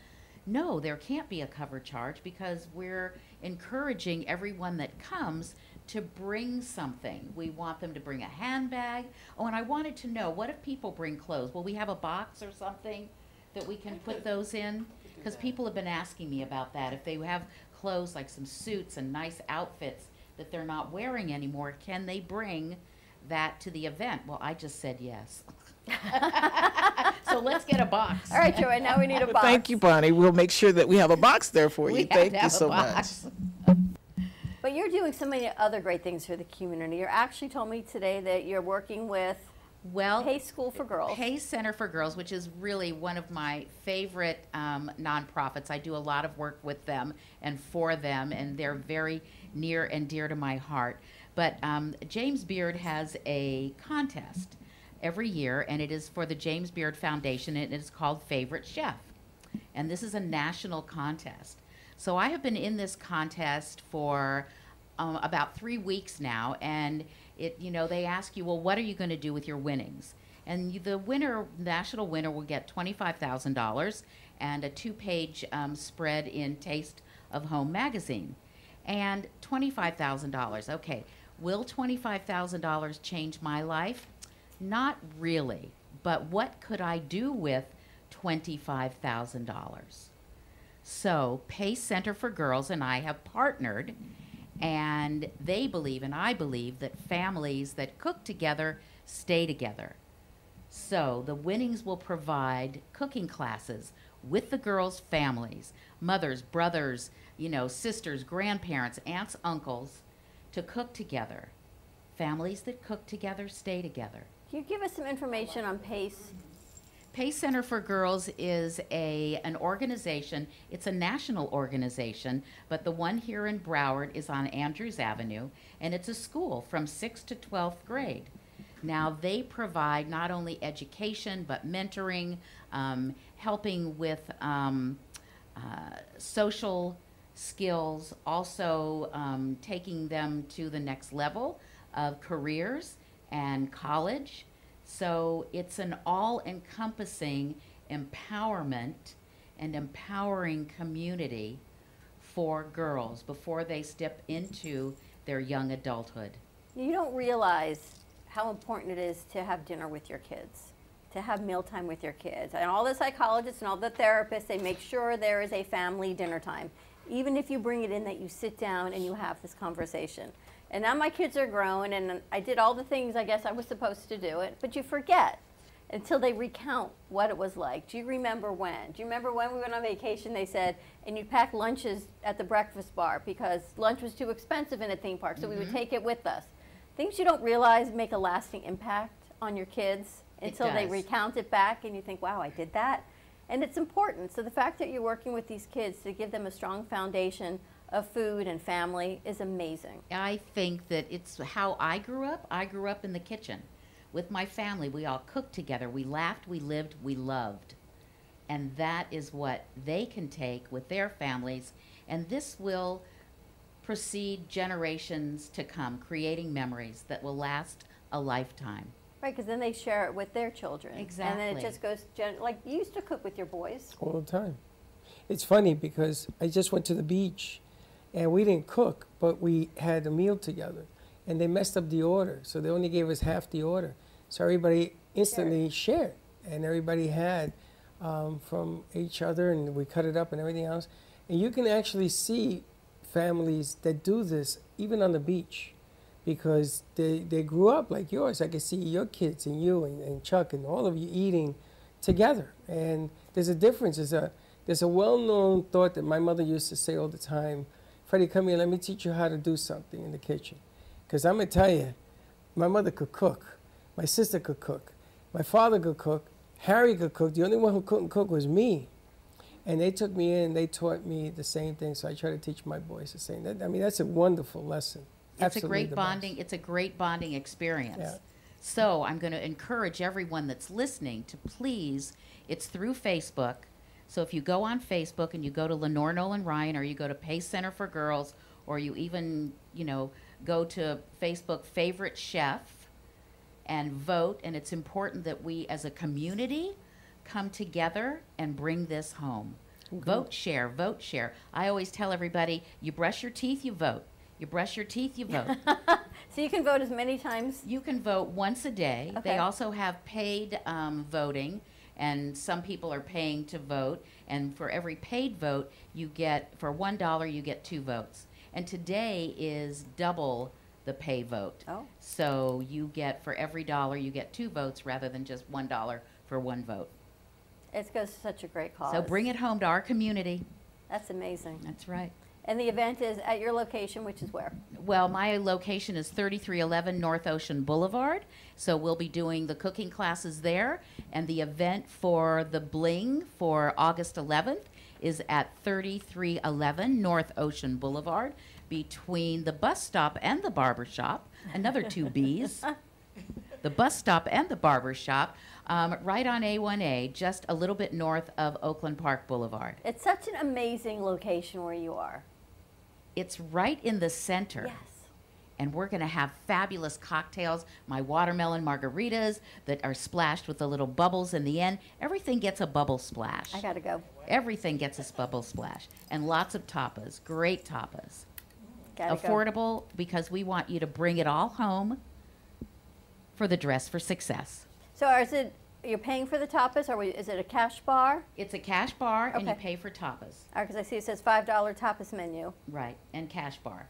no, there can't be a cover charge because we're encouraging everyone that comes to bring something. We want them to bring a handbag. Oh, and I wanted to know, what if people bring clothes? Will we have a box or something that we can put those in? Because people have been asking me about that. If they have clothes like some suits and nice outfits that they're not wearing anymore, can they bring that to the event? Well, I just said yes. so let's get a box. All right, Joy. Now we need a box. Thank you, Bonnie. We'll make sure that we have a box there for We you. have to Thank you have a so box. much. But you're doing so many other great things for the community. You actually told me today that you're working with Well, Pace School for Girls. Pace Center for Girls, which is really one of my favorite um, nonprofits. I do a lot of work with them and for them, and they're very near and dear to my heart. But um, James Beard has a contest every year, and it is for the James Beard Foundation, and it is called Favorite Chef. And this is a national contest. So I have been in this contest for um, about three weeks now, and it, you know, they ask you, well, what are you going to do with your winnings? And you, the winner, national winner, will get twenty-five thousand dollars and a two-page um, spread in Taste of Home magazine, and twenty-five thousand dollars. Okay, will twenty-five thousand dollars change my life? Not really. But what could I do with twenty-five thousand dollars? So, Pace Center for Girls and I have partnered, and they believe, and I believe, that families that cook together stay together. So, the winnings will provide cooking classes with the girls' families, mothers, brothers, you know, sisters, grandparents, aunts, uncles, to cook together. Families that cook together stay together. Can you give us some information on Pace? Pace Center for Girls is a an organization. It's a national organization, but the one here in Broward is on Andrews Avenue, and it's a school from 6th to 12th grade. Now they provide not only education but mentoring, um, helping with um, uh, social skills, also um, taking them to the next level of careers and college. So it's an all encompassing empowerment and empowering community for girls before they step into their young adulthood. You don't realize how important it is to have dinner with your kids, to have mealtime with your kids. And all the psychologists and all the therapists, they make sure there is a family dinner time. Even if you bring it in, that you sit down and you have this conversation. And now my kids are grown, and I did all the things I guess I was supposed to do it, but you forget until they recount what it was like. Do you remember when? Do you remember when we went on vacation? They said, and you pack lunches at the breakfast bar because lunch was too expensive in a theme park, so we would Mhm. take it with us. Things you don't realize make a lasting impact on your kids until they recount it back, and you think, wow, I did that. And it's important. So the fact that you're working with these kids to give them a strong foundation of food and family is amazing. I think that it's how I grew up. I grew up in the kitchen with my family. We all cooked together. We laughed, we lived, we loved. And that is what they can take with their families. And this will precede generations to come, creating memories that will last a lifetime. Right, because then they share it with their children. Exactly. And then it just goes, gen- like, you used to cook with your boys. all the time. It's funny because I just went to the beach and we didn't cook, but we had a meal together. And they messed up the order, so they only gave us half the order. So everybody instantly shared, and everybody had um, from each other, and we cut it up and everything else. And you can actually see families that do this even on the beach because they, they grew up like yours. I can see your kids and you and, and Chuck and all of you eating together. And there's a difference. There's a, there's a well known thought that my mother used to say all the time Freddie, come here, let me teach you how to do something in the kitchen. Because I'm going to tell you, my mother could cook, my sister could cook, my father could cook, Harry could cook. The only one who couldn't cook was me. And they took me in and they taught me the same thing. So I try to teach my boys the same. I mean, that's a wonderful lesson. It's a Absolutely great the best. bonding. It's a great bonding experience. Yeah. So I'm going to encourage everyone that's listening to please. It's through Facebook. So if you go on Facebook and you go to Lenore Nolan Ryan, or you go to Pace Center for Girls, or you even you know go to Facebook favorite chef and vote. And it's important that we as a community come together and bring this home. Vote share, vote share. I always tell everybody you brush your teeth, you vote. You brush your teeth, you vote. So you can vote as many times? You can vote once a day. Okay. They also have paid um, voting, and some people are paying to vote. And for every paid vote, you get, for one dollar, you get two votes. And today is double the pay vote. Oh. So you get, for every dollar, you get two votes rather than just one dollar for one vote. It goes to such a great cause. So bring it home to our community. That's amazing. That's right. And the event is at your location, which is where? Well, my location is 3311 North Ocean Boulevard. So we'll be doing the cooking classes there. And the event for the bling for August 11th is at 3311 North Ocean Boulevard between the bus stop and the barber shop. Another two B's. the bus stop and the barber shop, um, right on A1A, just a little bit north of Oakland Park Boulevard. It's such an amazing location where you are. It's right in the center. Yes. And we're going to have fabulous cocktails, my watermelon margaritas that are splashed with the little bubbles in the end. Everything gets a bubble splash. I got to go. Everything gets a bubble splash. And lots of tapas, great tapas. Gotta go. Affordable because we want you to bring it all home for the dress for success. So is it, you're paying for the tapas or we- is it a cash bar? It's a cash bar and you pay for tapas. Because I see it says $5 tapas menu. Right, and cash bar.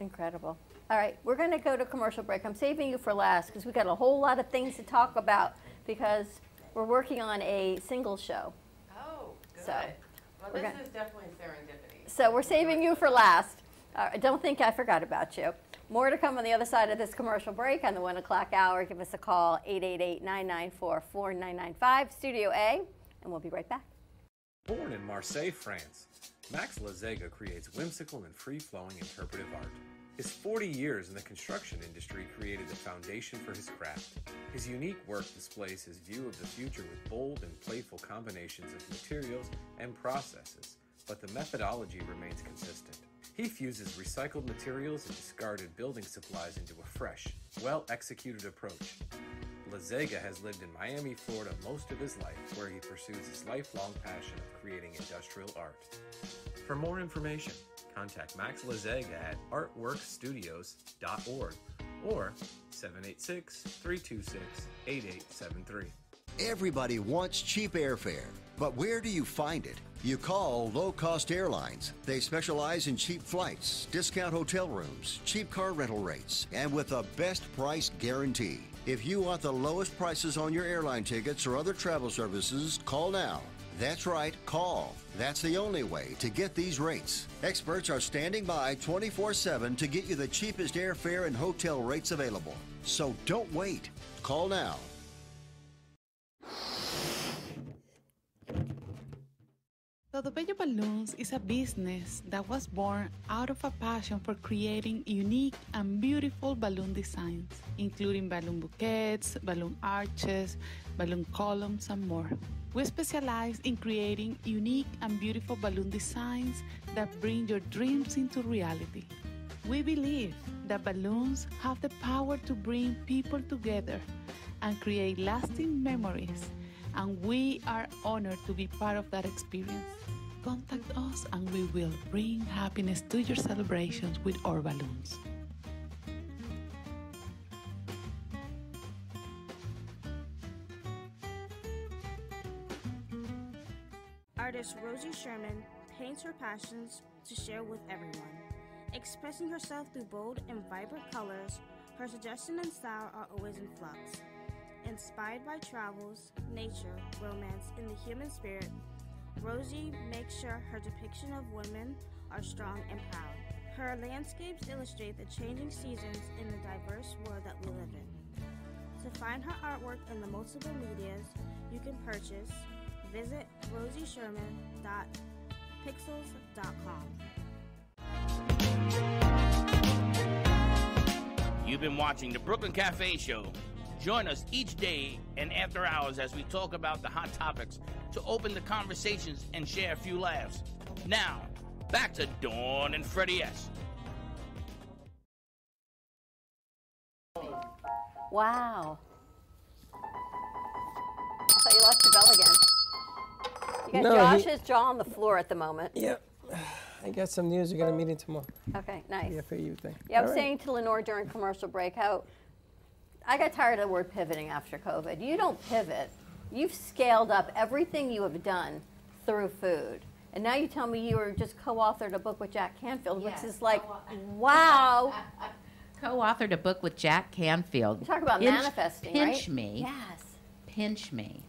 Incredible. All right, we're going to go to commercial break. I'm saving you for last because we've got a whole lot of things to talk about because we're working on a single show. Oh, good. So, well, we're this gonna- is definitely serendipity. So we're saving you for last. Uh, don't think I forgot about you. More to come on the other side of this commercial break on the one o'clock hour. Give us a call, 888-994-4995, Studio A, and we'll be right back. Born in Marseille, France, Max Lazega creates whimsical and free flowing interpretive art. His 40 years in the construction industry created the foundation for his craft. His unique work displays his view of the future with bold and playful combinations of materials and processes, but the methodology remains consistent. He fuses recycled materials and discarded building supplies into a fresh, well executed approach. Lazega has lived in Miami, Florida most of his life, where he pursues his lifelong passion of creating industrial art. For more information, contact Max Lazega at artworkstudios.org or 786 326 8873. Everybody wants cheap airfare, but where do you find it? You call Low Cost Airlines. They specialize in cheap flights, discount hotel rooms, cheap car rental rates, and with a best price guarantee. If you want the lowest prices on your airline tickets or other travel services, call now. That's right, call. That's the only way to get these rates. Experts are standing by 24 7 to get you the cheapest airfare and hotel rates available. So don't wait. Call now. Todo Bello Balloons is a business that was born out of a passion for creating unique and beautiful balloon designs, including balloon bouquets, balloon arches, balloon columns, and more. We specialize in creating unique and beautiful balloon designs that bring your dreams into reality. We believe that balloons have the power to bring people together and create lasting memories, and we are honored to be part of that experience. Contact us and we will bring happiness to your celebrations with our balloons. Artist Rosie Sherman paints her passions to share with everyone. Expressing herself through bold and vibrant colors, her suggestion and style are always in flux. Inspired by travels, nature, romance, and the human spirit, Rosie makes sure her depiction of women are strong and proud. Her landscapes illustrate the changing seasons in the diverse world that we live in. To find her artwork in the multiple medias you can purchase, visit rosiesherman.pixels.com. You've been watching the Brooklyn Cafe Show. Join us each day and after hours as we talk about the hot topics to open the conversations and share a few laughs. Now, back to Dawn and Freddie S. Wow. I thought you lost your bell again. You got No, he- Josh's jaw on the floor at the moment. Yep. I got some news. We got a meeting tomorrow. Okay, nice. Yeah, for you thing. Yeah, I was All right. saying to Lenore during commercial break how I got tired of the word pivoting after COVID. You don't pivot. You've scaled up everything you have done through food. And now you tell me you were just co-authored a book with Jack Canfield, Yes, which is like, wow. Co-authored a book with Jack Canfield. Talk about Pinch- manifesting, pinch right? me. Yes. Pinch me.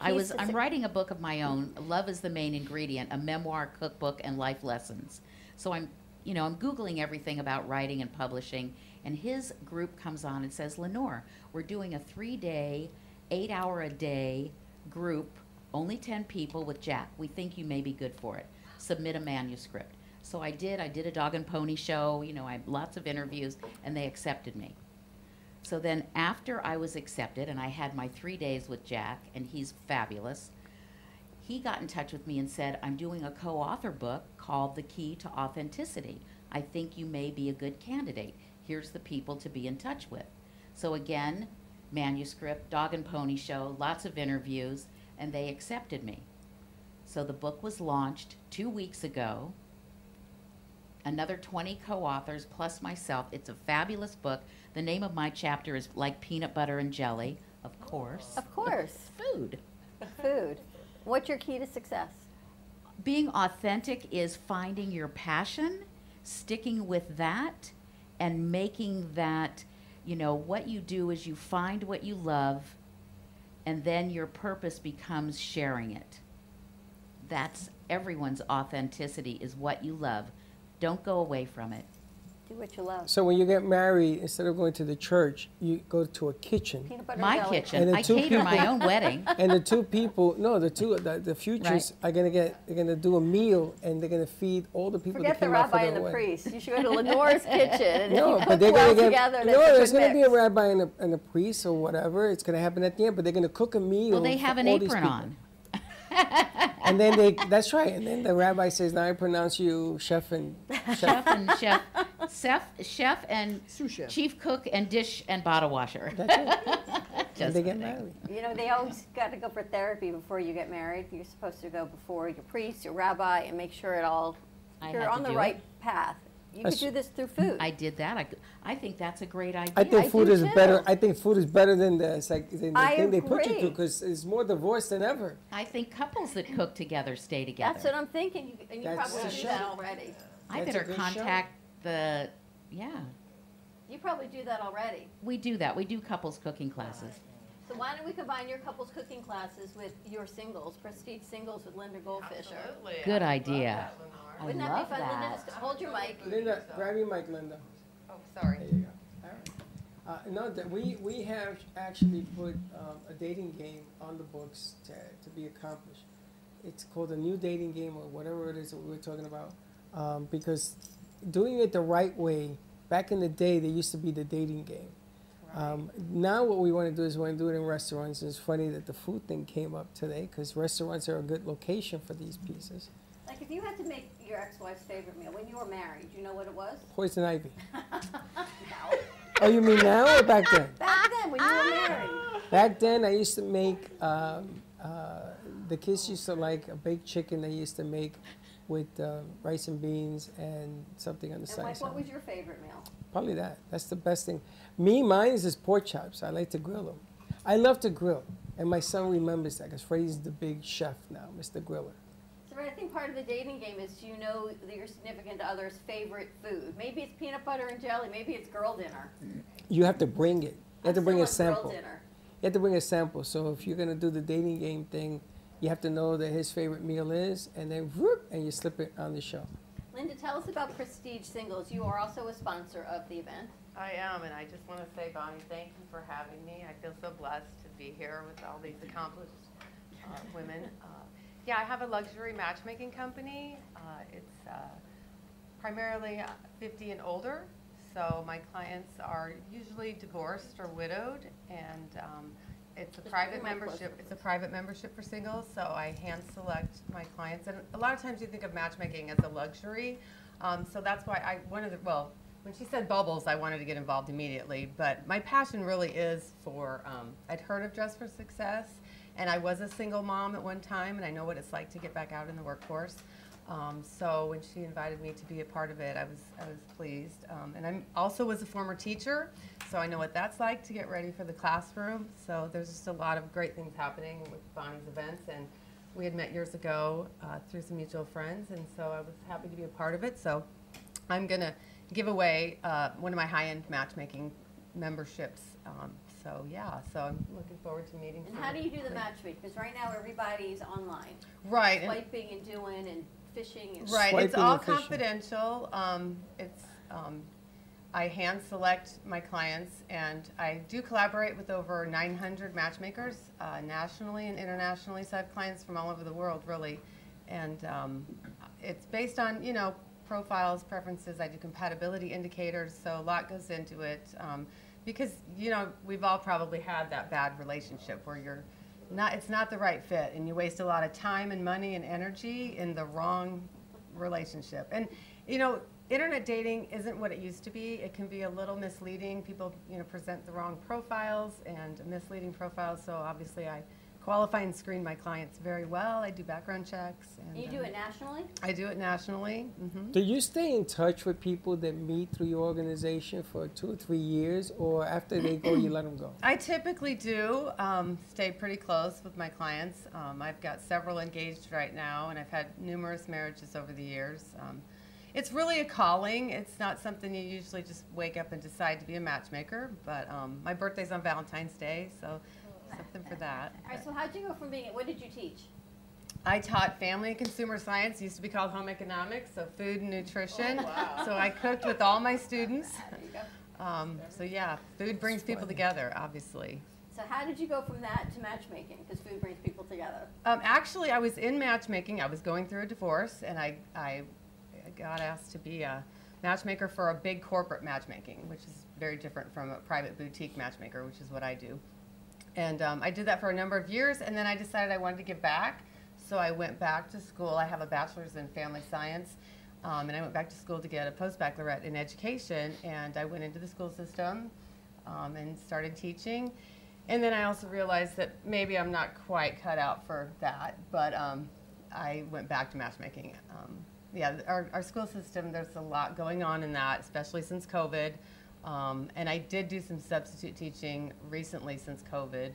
I was. I'm writing a book of my own. Love is the main ingredient. A memoir, cookbook, and life lessons. So I'm, you know, I'm googling everything about writing and publishing. And his group comes on and says, Lenore, we're doing a three-day, eight-hour-a-day group, only ten people with Jack. We think you may be good for it. Submit a manuscript. So I did. I did a dog and pony show. You know, I had lots of interviews, and they accepted me. So then, after I was accepted and I had my three days with Jack, and he's fabulous, he got in touch with me and said, I'm doing a co author book called The Key to Authenticity. I think you may be a good candidate. Here's the people to be in touch with. So, again, manuscript, dog and pony show, lots of interviews, and they accepted me. So, the book was launched two weeks ago another 20 co-authors plus myself. It's a fabulous book. The name of my chapter is Like Peanut Butter and Jelly, of course. Of course. Food. Food. What's your key to success? Being authentic is finding your passion, sticking with that, and making that, you know, what you do is you find what you love, and then your purpose becomes sharing it. That's everyone's authenticity is what you love. Don't go away from it. Do what you love. So when you get married, instead of going to the church, you go to a kitchen. Peanut butter My and jelly. kitchen. the I two cater my own wedding. And the two people, no, the two, the, the futures are gonna get, they're gonna do a meal, and they're gonna feed all the people Forget that the came out rabbi their and the wedding. priest. You should go to Lenore's kitchen. And No, you but cook they're well gonna get together, no. There's gonna be a rabbi and a, and a priest or whatever. It's gonna happen at the end, but they're gonna cook a meal. Well, they for have an apron on. And then they, that's right. And then the rabbi says, "Now I pronounce you chef and chef and chef, chef, chef and sous chef, chief cook and dish and bottle washer. and Just they get married." You know, they always got to go for therapy before you get married. You're supposed to go before your priest, your rabbi, and make sure it all, I you're on the right it. path. You That's- could do this through food. I did that. I, I think that's a great idea. I think food do is too. better. I think food is better than the psych, than the I thing they put you agree. through because it's more divorce than ever. I think couples that cook together stay together. That's what I'm thinking, You- and you That's probably the do show. that already. I That's a better good show. contact the. Yeah, You probably do that already. we do that. We do couples cooking classes. So why don't we combine your couples cooking classes with your singles, prestige singles with Linda Goldfischer? Good idea. I Wouldn't that love be fun, Linda? that. Just hold your mic. Linda, grab your mic, Linda. Oh, sorry. There you go. All right. Uh, no, that we, we have actually put um, a dating game on the books to, to be accomplished. it's called a new dating game or whatever it is that we were talking about. Um, because doing it the right way, back in the day, there used to be the dating game. Um, now what we want to do is we want to do it in restaurants. It's funny that the food thing came up today because restaurants are a good location for these pieces. Like if you had to make your ex-wife's favorite meal when you were married, do you know what it was? Poison ivy. Oh, you mean now or back then? Back then, when you were married. Back then, I used to make, um, uh, the kids used to like a baked chicken they used to make with uh, rice and beans and something on the And side. like, what was your favorite meal? Probably that. That's the best thing. Me, mine is just pork chops. I like to grill them. I love to grill. And my son remembers that because Freddie's the big chef now, Mr. Griller. So I think part of the dating game is you know your significant other's favorite food. Maybe it's peanut butter and jelly. Maybe it's girl dinner. You have to bring it. You have to I'm bring a still girl sample. dinner. You have to bring a sample. So if you're gonna do the dating game thing, you have to know that his favorite meal is, and then whoop, and you slip it on the show. Linda, tell us about Prestige Singles. You are also a sponsor of the event. I am, and I just want to say, Bonnie, thank you for having me. I feel so blessed to be here with all these accomplished uh, women. Uh, yeah, I have a luxury matchmaking company. Uh, it's uh, primarily uh, 50 and older, so my clients are usually divorced or widowed, and um, it's a Just private bring my closer, membership. It's a private membership for singles, so I hand select my clients. And a lot of times you think of matchmaking as a luxury, um, so that's why I one of the well. When she said bubbles, I wanted to get involved immediately. But my passion really is for, um, I'd heard of Dress for Success, and I was a single mom at one time, and I know what it's like to get back out in the workforce. Um, so when she invited me to be a part of it, I was, I was pleased. Um, and I also was a former teacher, so I know what that's like to get ready for the classroom. So there's just a lot of great things happening with Bonnie's events, and we had met years ago uh, through some mutual friends, and so I was happy to be a part of it. So I'm to give away uh, one of my high-end matchmaking memberships. Um, so yeah, so I'm looking forward to meeting. And how do you do the great- matchmaking? Because right now everybody's online. Right, Swiping and doing and fishing and. Right, it's all confidential. Um, it's, um, I hand select my clients, and I do collaborate with over 900 matchmakers uh, nationally and internationally. So I have clients from all over the world, really, and um, it's based on you know profiles, preferences. I do compatibility indicators, so a lot goes into it. Um, because you know we've all probably had that bad relationship where you're not it's not the right fit and you waste a lot of time and money and energy in the wrong relationship. And you know internet dating isn't what it used to be. It can be a little misleading. People you know present the wrong profiles and misleading profiles. So obviously i qualify and screen my clients very well i do background checks and And you do um, it nationally? i do it nationally hmm Do you stay in touch with people that meet through your organization for two or three years, or after they go, you let them go? I typically do um, stay pretty close with my clients. Um, I've got several engaged right now, and I've had numerous marriages over the years. Um, it's really a calling. It's not something you usually just wake up and decide to be a matchmaker. But um, my birthday's on Valentine's Day, so something for that. All right, so how'd you go from being, what did you teach? I taught family and consumer science, used to be called home economics, so food and nutrition. Oh, wow. So I cooked with all my students. There you go. Um, so yeah, food brings people together, obviously. So how did you go from that to matchmaking? Because food brings people together. Um, actually, I was in matchmaking. I was going through a divorce, and I, I got asked to be a matchmaker for a big corporate matchmaking, which is very different from a private boutique matchmaker, which is what I do. And um, I did that for a number of years, and then I decided I wanted to give back. So I went back to school. I have a bachelor's in family science, um, and I went back to school to get a post-baccalaureate in education. And I went into the school system um, and started teaching. And then I also realized that maybe I'm not quite cut out for that, but um, I went back to matchmaking. Um, yeah, our, our school system, there's a lot going on in that, especially since COVID. Um, and I did do some substitute teaching recently since COVID.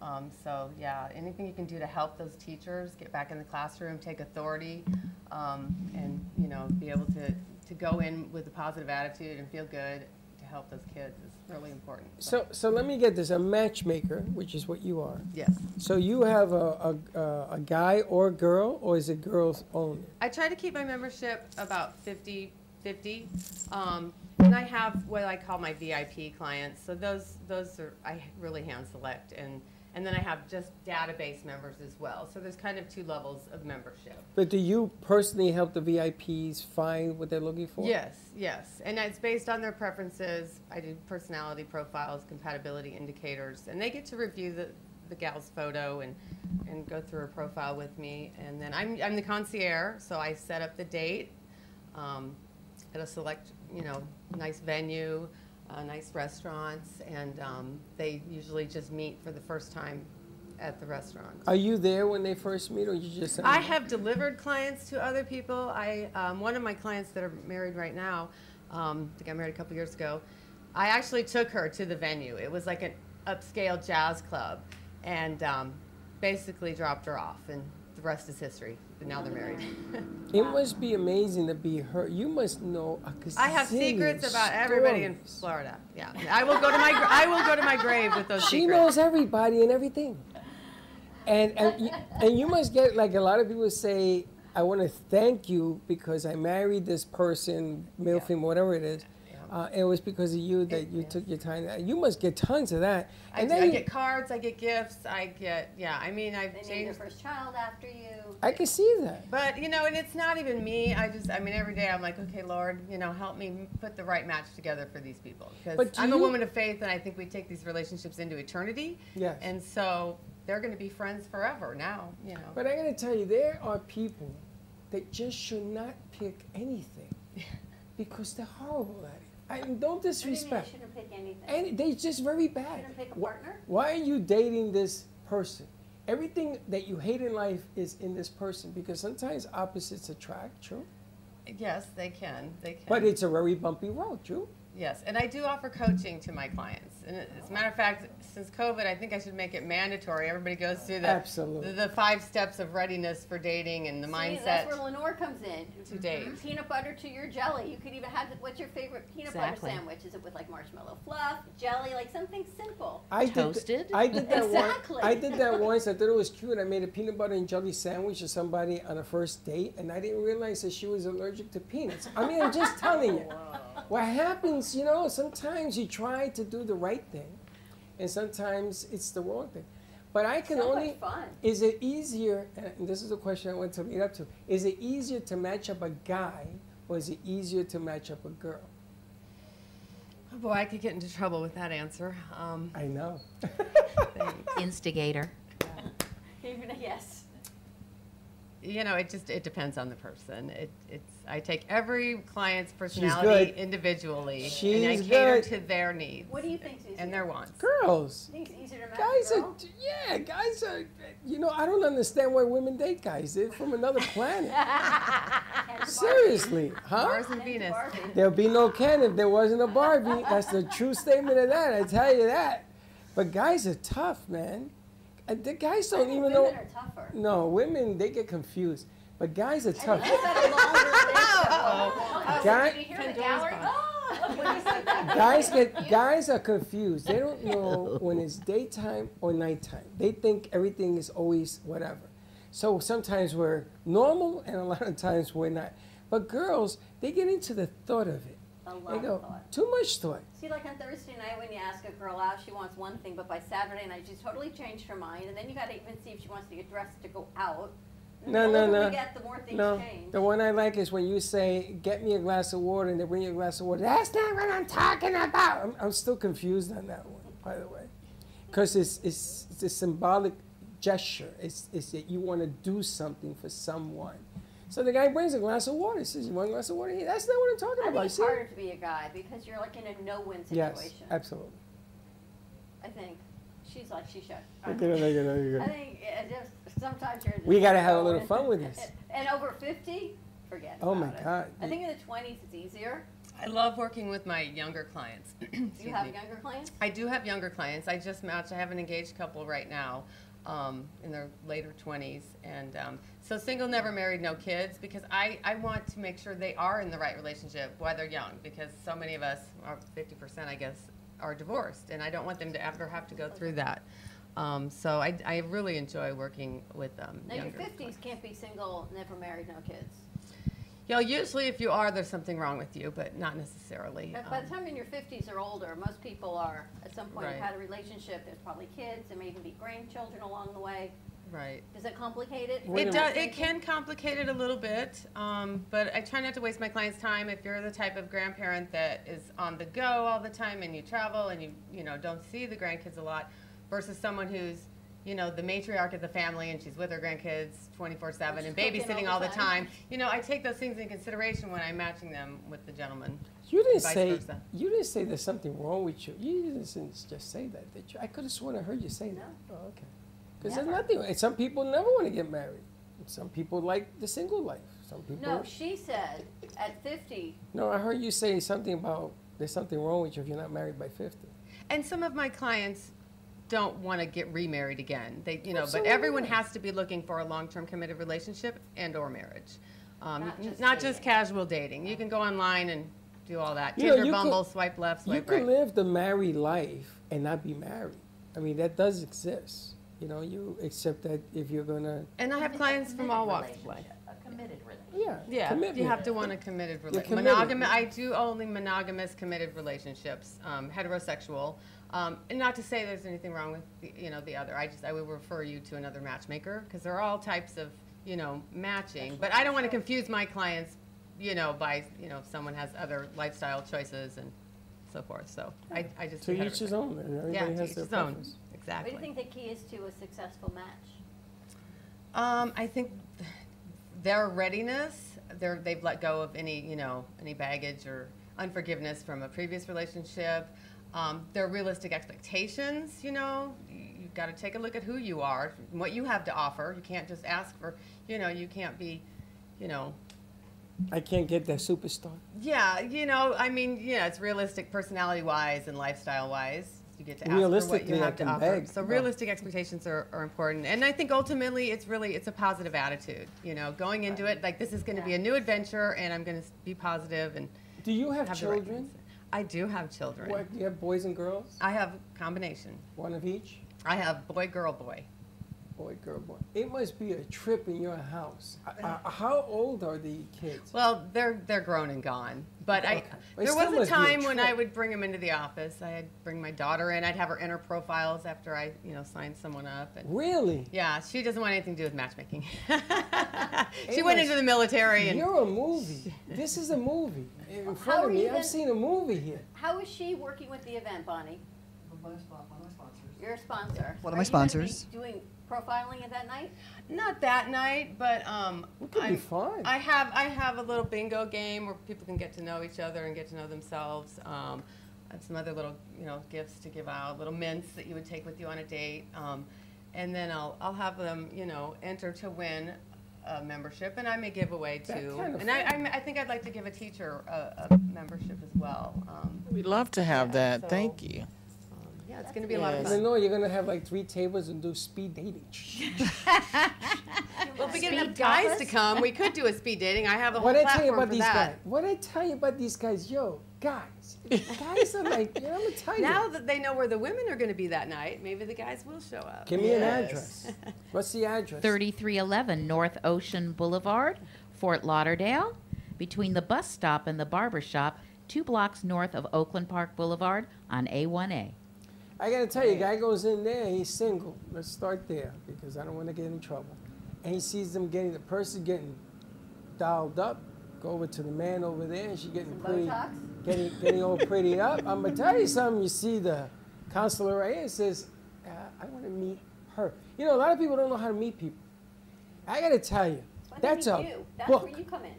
Um, so yeah, anything you can do to help those teachers get back in the classroom, take authority, um, and you know, be able to, to go in with a positive attitude and feel good to help those kids is really important. So, so let me get this: a matchmaker, which is what you are. Yes. So you have a a, a, a guy or girl, or is it girls only? I try to keep my membership about 50 50. Um, and I have what I call my VIP clients. So those those are I really hand select and And then I have just database members as well. So there's kind of two levels of membership. But do you personally help the VIPs find what they're looking for? Yes, yes. And it's based on their preferences. I do personality profiles, compatibility indicators, and they get to review the, the gal's photo and, and go through her profile with me. And then I'm, I'm the concierge, so I set up the date um, at a select, you know, nice venue, uh, nice restaurants, and um, they usually just meet for the first time at the restaurant. Are you there when they first meet, or you just? I have delivered clients to other people. I um, one of my clients that are married right now, um, I I married a couple years ago. I actually took her to the venue. It was like an upscale jazz club, and um, basically dropped her off, and the rest is history. But now they're married. It must be amazing to be her. You must know a I have secrets about everybody in. Florida. Yeah, I will go to my I will go to my grave with those She secrets. knows everybody and everything. And and you, and you must get like a lot of people say, I want to thank you because I married this person, male, female, whatever it is. Uh, it was because of you that you took your time. You must get tons of that. I, And do. I then get cards, I get gifts, I get yeah. I mean, I've They named changed. their first child after you. I can see that. But you know, and it's not even me. I just, I mean, every day I'm like, okay, Lord, you know, help me put the right match together for these people because I'm a woman of faith, and I think we take these relationships into eternity. Yes. And so they're going to be friends forever now. You know. But I'm going to tell you, there are people that just should not pick anything because they're horrible at it. I mean, don't What do you mean disrespect. you shouldn't pick anything? And they just very bad. Shouldn't pick a Wh- partner? Why are you dating this person? Everything that you hate in life is in this person because sometimes opposites attract, true? Yes, they can. They can. But it's a very bumpy road, true? Yes, and I do offer coaching to my clients. And as a matter of fact, since COVID, I think I should make it mandatory. Everybody goes through the Absolutely. the, the five steps of readiness for dating and the See, mindset. that's where Lenore comes in. To date. Mm-hmm. Peanut butter to your jelly. You could even have, what's your favorite peanut Exactly. butter sandwich? Is it with like marshmallow fluff, jelly, like something simple? I did, Toasted? I did that Exactly. once. I did that once. I thought it was cute. I made a peanut butter and jelly sandwich to somebody on a first date, and I didn't realize that she was allergic to peanuts. I mean, I'm just telling you. Oh, what happens, you know, sometimes you try to do the right thing, and sometimes it's the wrong thing. But I can So much only. fun. Is it easier? And this is a question I want to lead up to. Is it easier to match up a guy, or is it easier to match up a girl? Oh boy, I could get into trouble with that answer. Um, I know. Instigator. Even a yes. You know, it just it depends on the person. It, it's I take every client's personality good. individually, and I She's cater good. to their needs What do you think's easier? and their wants. Girls. Think it's easier to Guys a are yeah, guys are, you know, I don't understand why women date guys. They're from another planet. Seriously, huh? Mars and Venus. There'll be no Ken if there wasn't a Barbie. That's the true statement of that, I tell you that. But guys are tough, man. Uh, The guys don't think even women know. are tougher. No, women, they get confused. But guys are tough. Guys got a longer list. Oh, Guy- did you hear the gallery? Oh, when you said that. guys get guys are confused. They don't know when it's daytime or nighttime. They think everything is always whatever. So sometimes we're normal, and a lot of times we're not. But girls, they get into the thought of it. A lot go of thought. too much thought. See, like on Thursday night when you ask a girl out, she wants one thing, but by Saturday night she's totally changed her mind, and then you got to even see if she wants to get dressed to go out. No, the no, no. get, the more things no, change. the one I like is when you say, "Get me a glass of water," and they bring you a glass of water. That's not what I'm talking about. I'm, I'm still confused on that one, by the way, because it's, it's it's a symbolic gesture. It's it's that you want to do something for someone. So the guy brings a glass of water. He says, "You want a glass of water?" Here? That's not what I'm talking I about. think it's See? harder to be a guy because you're like in a no-win situation. Yes, absolutely. I think she's like she should. Okay, no, no, no, you're I think just sometimes you're. Just We gotta have a little fun with this. And over fifty, forget. Oh my about it. God. I think in the twenties it's easier. I love working with my younger clients. Do you have me. younger clients? I do have younger clients. I just matched. I have an engaged couple right now, um, in their later 20s, and um, so single, never married, no kids. Because I I want to make sure they are in the right relationship while they're young. Because so many of us, or 50%, I guess, are divorced, and I don't want them to ever have to go through that. Um, so I, I really enjoy working with them. Now your younger fifties can't be single, never married, no kids. You know, usually if you are, there's something wrong with you, but not necessarily. But by Um, the time in your 50s or older, most people are at some point Right. have had a relationship. There's probably kids. There may even be grandchildren along the way. Right. Does it complicate it? It does. It can complicate it a little bit, um, but I try not to waste my clients' time. If you're the type of grandparent that is on the go all the time and you travel and you you know don't see the grandkids a lot, versus someone who's you know the matriarch of the family and she's with her grandkids 24/7 and babysitting all all the the time. time. You know, I take those things in consideration when I'm matching them with the gentleman. You didn't say versa. you didn't say there's something wrong with you. You didn't just say that, did you? I could have sworn I heard you say that. Oh, okay. Because there's nothing. Some people never want to get married. Some people like the single life. Some people. No, she said at 50. No, I heard you say something about there's something wrong with you if you're not married by 50. And some of my clients don't want to get remarried again. They, you know, Absolutely. but everyone has to be looking for a long-term committed relationship and or marriage. Um, Not just not just casual dating. You can go online and do all that. You know, Tinder, you Bumble, could- swipe left, You swipe can live the married life and not be married. I mean, that does exist. You know, you accept that if you're gonna. And I have clients from all walks of life. A committed relationship. Yeah. Yeah, you have to want a committed relationship. committed. Monogam- I do only monogamous committed relationships, um, heterosexual. Um, and not to say there's anything wrong with the, you know the other. I just I would refer you to another matchmaker because there are all types of you know matching. But I don't want to confuse my clients, you know, by you know if someone has other lifestyle choices and so forth. So I, I just To each his own, everybody yeah, has to each their his own. Preference. Exactly. What do you think the key is to a successful match? Um, I think their readiness, they're, they've let go of any, you know, any baggage or unforgiveness from a previous relationship. Um, their realistic expectations, you know, you, you've got to take a look at who you are, what you have to offer. You can't just ask for, you know, you can't be, you know, I can't get that superstar. yeah, you know, I mean, yeah, it's realistic personality wise and lifestyle wise. You get to ask for what Realistically, you I have to offer. beg. So Well- realistic expectations are, are important. And I think ultimately it's really it's a positive attitude. You know, going into it like this is going to be a new adventure and I'm going to be positive and Do you have, have the right children? I do have children. What, do you have boys and girls? I have combination. One of each? I have boy girl boy. Boy, girl, boy. It must be a trip in your house. Uh, uh, how old are the kids? Well, they're they're grown and gone. But Okay. But it there was a must be a time when I would bring them into the office. I'd bring my daughter in. I'd have her enter profiles after I, you know, signed someone up. And Really? Yeah, she doesn't want anything to do with matchmaking. she It went must- into the military and You're a movie. This is a movie. In front How of me, you I've seen a movie here. How is she working with the event, Bonnie? One of my spon- one of my sponsors. You're a sponsor. One of Are my you gonna sponsors. Doing profiling at that night? not that night, but um, It could be I'm- I have I have a little bingo game where people can get to know each other and get to know themselves. Um, and some other little you know gifts to give out, little mints that you would take with you on a date. Um, and then I'll I'll have them you know enter to win a membership, and I may give away That too. kind of And I. I I think I'd like to give a teacher a, a membership as well. Um, We'd love to have Yeah, that. so- Thank you. Yeah, it's going to be a lot of I fun. know you're gonna have like three tables and do speed dating. Well, if we get Speed enough guys to come, we could do a speed dating. I have a whole What I tell you about for these that. guys? What I tell you about these guys? Yo, guys, guys are like, you know, I'm gonna tell you. Now that they know where the women are going to be that night, maybe the guys will show up. Give me an address. What's the address? 3311 North Ocean Boulevard, Fort Lauderdale, between the bus stop and the barber shop, two blocks north of Oakland Park Boulevard on A1A. I gotta tell you, guy goes in there, he's single. Let's start there because I don't want to get in trouble. And he sees them getting the person getting dialed up. Go over to the man over there, and she's getting pretty, Botox? getting getting all pretty up. I'm gonna tell you something. You see the counselor right here says, uh, "I want to meet her." You know, a lot of people don't know how to meet people. I gotta tell you, that's a you. That's book. where you come in.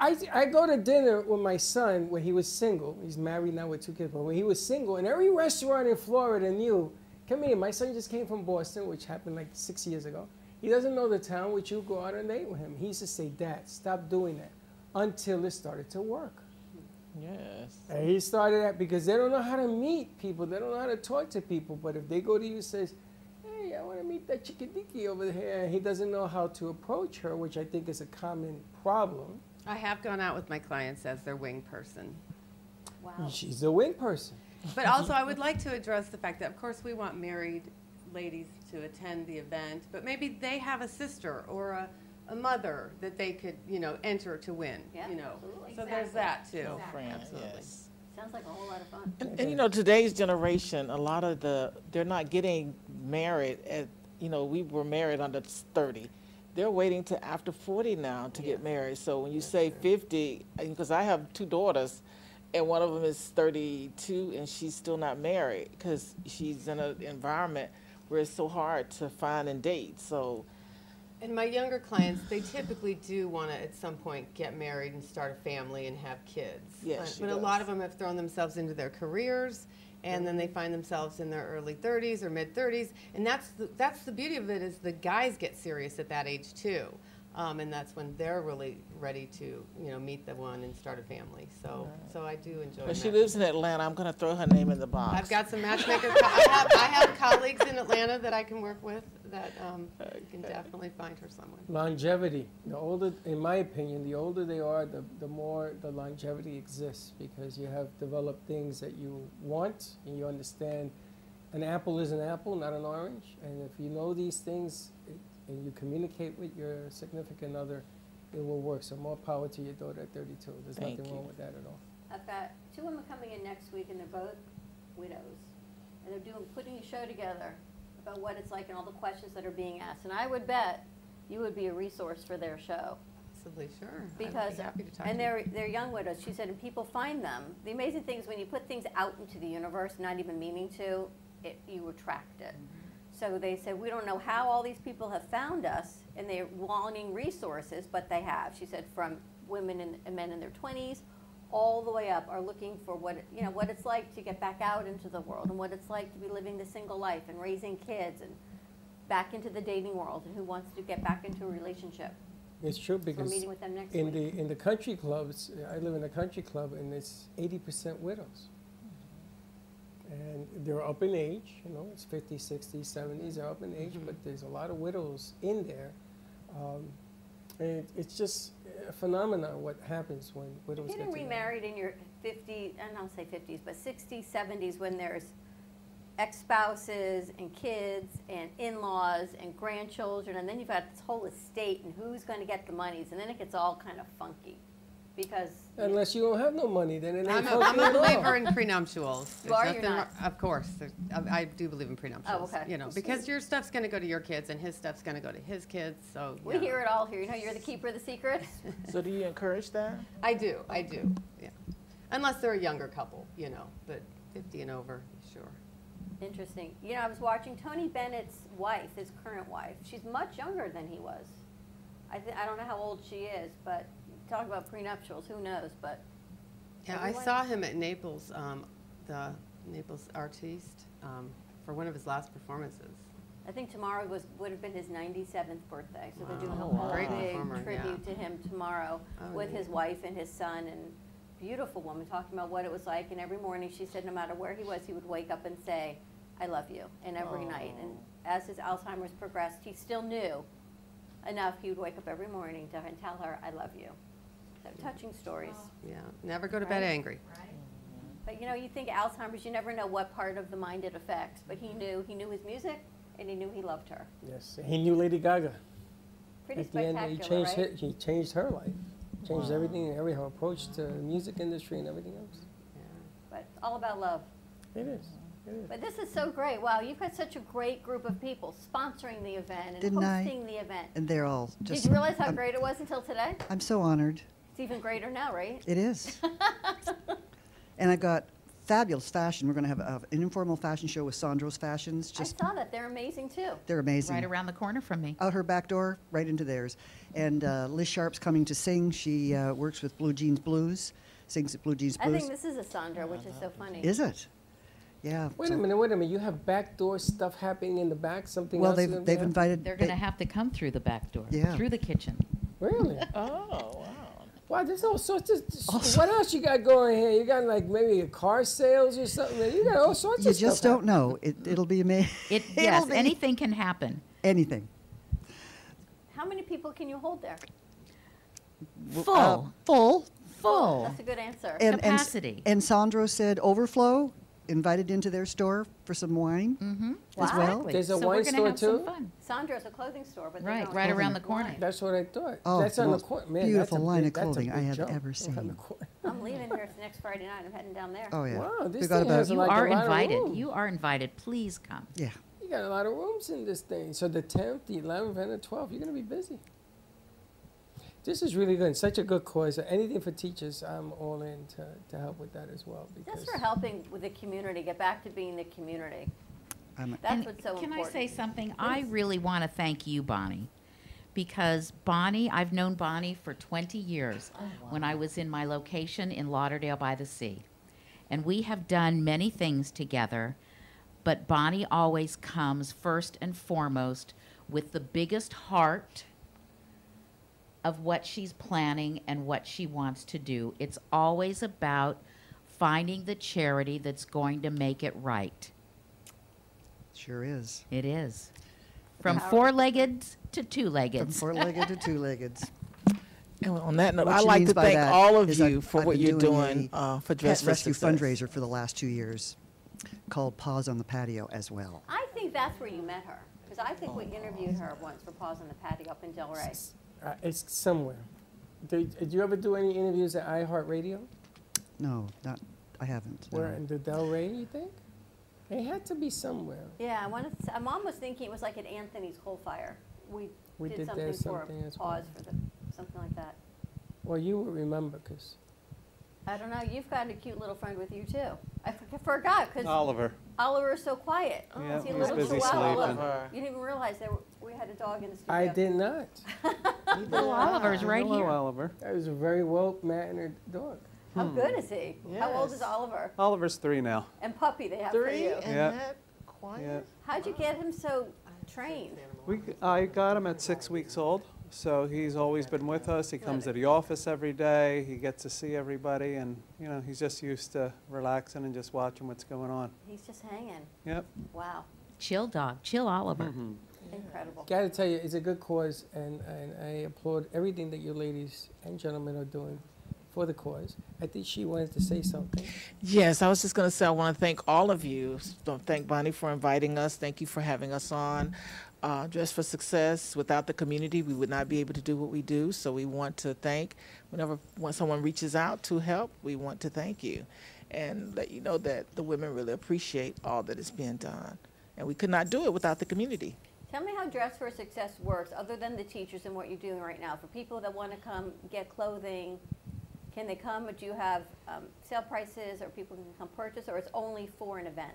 I, I go to dinner with my son when he was single. He's married now with two kids, but when he was single, and every restaurant in Florida knew, come here, my son just came from Boston, which happened like six years ago. He doesn't know the town, which you go out on a date with him. He used to say, Dad, stop doing that until it started to work. Yes. And he started that because they don't know how to meet people. They don't know how to talk to people. But if they go to you and says, hey, I want to meet that chickadiki over here, and he doesn't know how to approach her, which I think is a common problem. I have gone out with my clients as their wing person. Wow. She's a wing person. But also, I would like to address the fact that, of course, we want married ladies to attend the event, but maybe they have a sister or a, a mother that they could, you know, enter to win, Yeah, you know. absolutely. So there's that too. Girlfriend, Absolutely. yes. Sounds like a whole lot of fun. And, and you know, today's generation, a lot of the, they're not getting married at, you know, we were married under 30. They're waiting to after 40 now to get married. So when you say 50, because I have two daughters, and one of them is 32 and she's still not married because she's in an environment where it's so hard to find and date. So And my younger clients, they typically do want to at some point get married and start a family and have kids. Yes, But- But a lot of them have thrown themselves into their careers and then they find themselves in their early 30s or mid 30s. And that's the, that's the beauty of it is the guys get serious at that age too. Um, and that's when they're really ready to, you know, meet the one and start a family. So, so I do enjoy. but she lives in Atlanta. I'm going to throw her name in the box. I've got some matchmakers co- I have, I have colleagues in Atlanta that I can work with that um, can definitely find her someone. Longevity. The older, in my opinion, the older they are, the, the more the longevity exists because you have developed things that you want and you understand an apple is an apple, not an orange. And if you know these things it, and you communicate with your significant other, it will work. So more power to your daughter at 32. There's Thank nothing you. wrong with that at all. I've got two women coming in next week, and they're both widows, and they're doing putting a show together about what it's like and all the questions that are being asked. And I would bet you would be a resource for their show Possibly, sure. Be because happy to talk and they're they're young widows. She said, and people find them. The amazing thing is when you put things out into the universe, not even meaning to, it, you attract it. Mm-hmm. So they said, we don't know how all these people have found us, and they're wanting resources, but they have. She said, from women and men in their 20s, all the way up, are looking for what you know what it's like to get back out into the world, and what it's like to be living the single life and raising kids, and back into the dating world, and who wants to get back into a relationship. It's true because meeting with them next in week. the in the country clubs, I live in a country club, and it's 80% widows. And they're up in age, you know, it's 50s, 60s, 70s, they're up in age, but there's a lot of widows in there. Um, and it, it's just a phenomenon what happens when widows Getting get remarried in your 50s, and I don't say 50s, but 60s, 70s, when there's ex-spouses and kids and in-laws and grandchildren, and then you've got this whole estate and who's going to get the monies, and then it gets all kind of funky, because Unless you don't have no money, then it ain't I'm a, funky I'm a believer in prenuptials. There's You are, you're nothing not? Of course, I, I do believe in prenuptials. Oh, okay. You know, because your stuff's going to go to your kids, and his stuff's going to go to his kids. So we yeah. hear it all here. You know, you're the keeper of the secrets. So do you encourage that? I do, I do. Yeah, unless they're a younger couple, you know, but 50 and over, sure. Interesting. You know, I was watching Tony Bennett's wife, his current wife. She's much younger than he was. I, th- I don't know how old she is, but talk about prenuptials, who knows? But Yeah, I saw him at Naples, um, the Naples Artis, um, for one of his last performances. I think tomorrow was would have been his 97th birthday, so they're doing a Wow. whole Great big tribute yeah. to him tomorrow Oh, with neat. his wife and his son and beautiful woman talking about what it was like. And every morning she said, no matter where he was, he would wake up and say, "I love you," and every night. And as his Alzheimer's progressed, he still knew enough. He would wake up every morning to and tell her, "I love you." So touching stories. Oh. Yeah, never go to bed Right. angry. But you know, you think Alzheimer's, you never know what part of the mind it affects. But he knew. He knew his music, and he knew he loved her. Yes, he knew Lady Gaga. Pretty At the end, he changed right? her, he changed her life, changed Wow. everything, every her approach to the music industry and everything else. Yeah. But it's all about love. It is. It is. But this is so great. Wow, you've got such a great group of people sponsoring the event and Didn't I? hosting the event. And they're all just. Did you realize how I'm- great it was until today? I'm so honored. It's even greater now, right? It is. and I got fabulous fashion. We're going to have a, an informal fashion show with Sandro's Fashions. Just I saw that. They're amazing too. they're amazing. Right around the corner from me. Out her back door, right into theirs. And uh, Liz Sharp's coming to sing. She uh, works with Blue Jeans Blues, sings at Blue Jeans Blues. I think this is a Sandra, which is so funny. Is it? Yeah. Wait so- a minute, wait a minute. You have backdoor stuff happening in the back. Something Well, else. they've- they've invited- They're going to have to come through the back door, Yeah. through the kitchen. Really? Oh, wow. Wow, there's all sorts of. What else you got going here? You got like maybe a car sales or something. You got all sorts You of stuff. You just don't know. It, it'll be amazing. It, yes, anything can happen. Anything. How many people can you hold there? Full. Uh, full. Full. That's a good answer. And, and, and Sandro said overflow. Invited into their store for some wine Mm-hmm. as well. There's a So wine store have some too. fun. Sandra's a clothing store, but Right, right have around the wine. corner. That's what I thought. Oh, that's on the most corner. Man, beautiful that's a line big, of clothing I have jump. ever seen. I'm leaving here next Friday night. I'm heading down there. Oh yeah. Wow, this We got thing about has You like are a lot invited. Of room. You are invited. Please come. Yeah. You got a lot of rooms in this thing. So the 10th, the 11th, and the 12th, you're going to be busy. This is really good. Such a good cause. Anything for teachers, I'm all in to, to help with that as well. Because Just for helping with the community, get back to being the community. I'm That's what's so Can important. Can I say something? I really want to thank you, Bonnie, because Bonnie, I've known Bonnie for 20 years oh, when I was in my location in Lauderdale by the Sea. And we have done many things together, but Bonnie always comes first and foremost with the biggest heart of what she's planning and what she wants to do. It's always about finding the charity that's going to make it right. Sure is. It is. From four-legged to two-legged. From four-legged to two-legged. And on that note, What I'd like to thank that all of you I've- for I've what you're doing doing uh, for pet Dress for rescue Success. fundraiser for the last two years, called Paws on the Patio as well. I think that's where you met her. Because I think we interviewed her once for Paws on the Patio up in Delray. Uh, it's somewhere. Did, did you ever do any interviews at iHeartRadio? No, not. I haven't. no. Where in the Delray, you think? It had to be somewhere. Yeah, I wanted to, mom was thinking it was like at Anthony's Coal Fire. We, We did, did something there for something as well. For the, something like that. Well, you will remember because I don't know. You've got a cute little friend with you too. I f- forgot because Oliver. Oliver's so quiet. Yeah, See a he's little busy chihuahua. sleeping. You didn't even realize there were, we had a dog in the studio. I did not. Little Oliver's right Hello, here. Oliver. That was a very well mannered dog. How good is he? How old is Oliver? Oliver's three now. And puppy they have for Three you. and Yeah. that quiet. Yeah. How'd you get him so trained? We, I got him at six weeks old, so he's always been with us. He comes to the office every day. He gets to see everybody, and you know he's just used to relaxing and just watching what's going on. He's just hanging. Yep. Wow. Chill dog. Chill Oliver. Mm-hmm. Incredible. Got to tell you, it's a good cause, and, and I applaud everything that you ladies and gentlemen are doing for the cause. I think she wanted to say something. Yes, I was just going to say I want to thank all of you. So thank Bonnie for inviting us. Thank you for having us on. Uh, Dress for Success. Without the community, we would not be able to do what we do. So we want to thank. Whenever when someone reaches out to help, we want to thank you, and let you know that the women really appreciate all that is being done, and we could not do it without the community. Tell me how Dress for Success works, other than the teachers and what you're doing right now. For people that want to come get clothing, can they come? Do you have um, sale prices, or people can come purchase, or it's only for an event?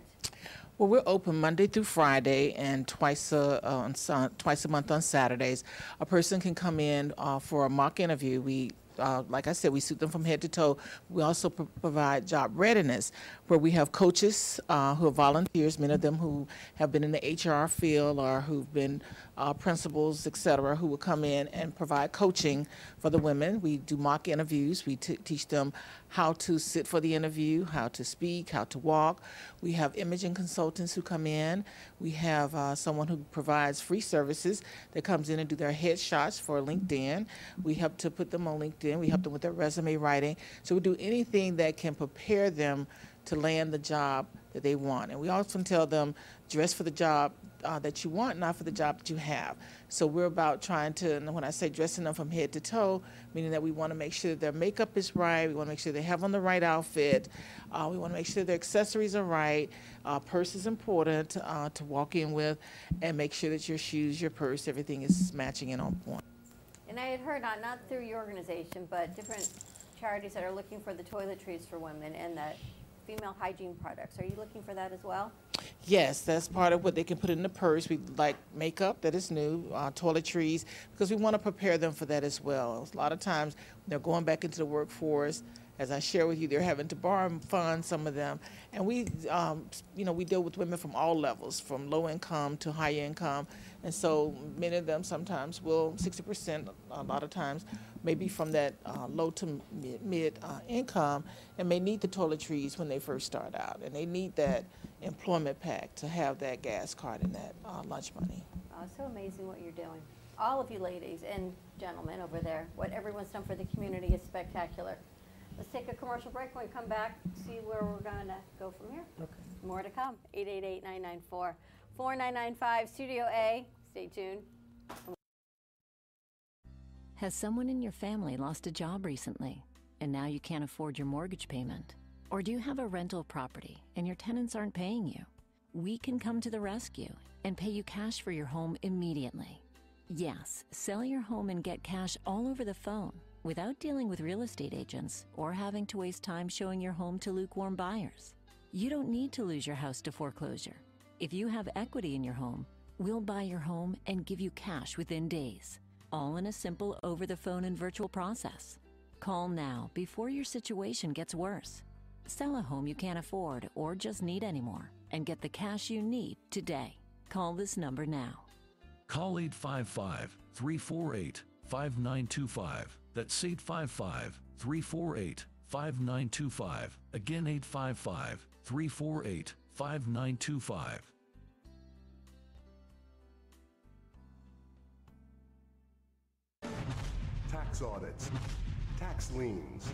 Well, we're open Monday through Friday and twice a, uh, on, twice a month on Saturdays. A person can come in uh, for a mock interview. We, uh, like I said, we suit them from head to toe. We also pro- provide job readiness, where we have coaches uh, who are volunteers, many of them who have been in the HR field or who've been uh, principals, et cetera, who will come in and provide coaching for the women. We do mock interviews. We teach them how to sit for the interview, how to speak, how to walk. We have imaging consultants who come in. We have uh, someone who provides free services that comes in and do their headshots for LinkedIn. We help to put them on LinkedIn. We help them with their resume writing. So we do anything that can prepare them to land the job that they want. And we often tell them, dress for the job uh, that you want, not for the job that you have. So we're about trying to, and when I say dressing them from head to toe, meaning that we want to make sure that their makeup is right, we want to make sure they have on the right outfit, uh, we want to make sure their accessories are right, uh, purse is important uh, to walk in with, and make sure that your shoes, your purse, everything is matching and on point. And I had heard, not, not through your organization, but different charities that are looking for the toiletries for women and the female hygiene products. Are you looking for that as well? Yes, that's part of what they can put in the purse. We like makeup that is new, uh, toiletries, because we want to prepare them for that as well. A lot of times they're going back into the workforce, as I share with you, they're having to borrow funds, some of them. And we, um, you know, we deal with women from all levels, from low income to high income. And so many of them sometimes will, 60% a lot of times, maybe from that uh, low to mid, mid uh, income and may need the toiletries when they first start out. And they need that employment pack to have that gas card and that uh, lunch money. Oh, it's so amazing what you're doing. All of you ladies and gentlemen over there, what everyone's done for the community is spectacular. Let's take a commercial break. When we come back, see where we're going to go from here. Okay. More to come. 888-994-4995, Studio A. Stay tuned. Has someone in your family lost a job recently and now you can't afford your mortgage payment? Or do you have a rental property and your tenants aren't paying you? We can come to the rescue and pay you cash for your home immediately. Yes, sell your home and get cash all over the phone without dealing with real estate agents or having to waste time showing your home to lukewarm buyers. You don't need to lose your house to foreclosure. If you have equity in your home, we'll buy your home and give you cash within days, all in a simple over the phone and virtual process. Call now before your situation gets worse. Sell a home you can't afford or just need anymore and get the cash you need today. Call this number now. Call 855 348 5925. That's 855 348 5925. Again, 855 348 5925. Tax audits, tax liens,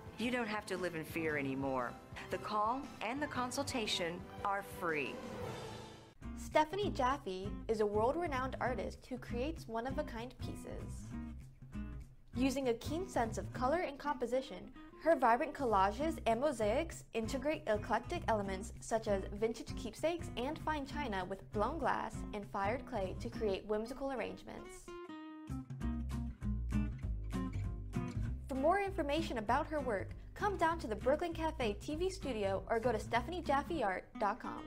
You don't have to live in fear anymore. The call and the consultation are free. Stephanie Jaffe is a world renowned artist who creates one of a kind pieces. Using a keen sense of color and composition, her vibrant collages and mosaics integrate eclectic elements such as vintage keepsakes and fine china with blown glass and fired clay to create whimsical arrangements. For more information about her work, come down to the Brooklyn Cafe TV studio or go to stephaniejaffeart.com.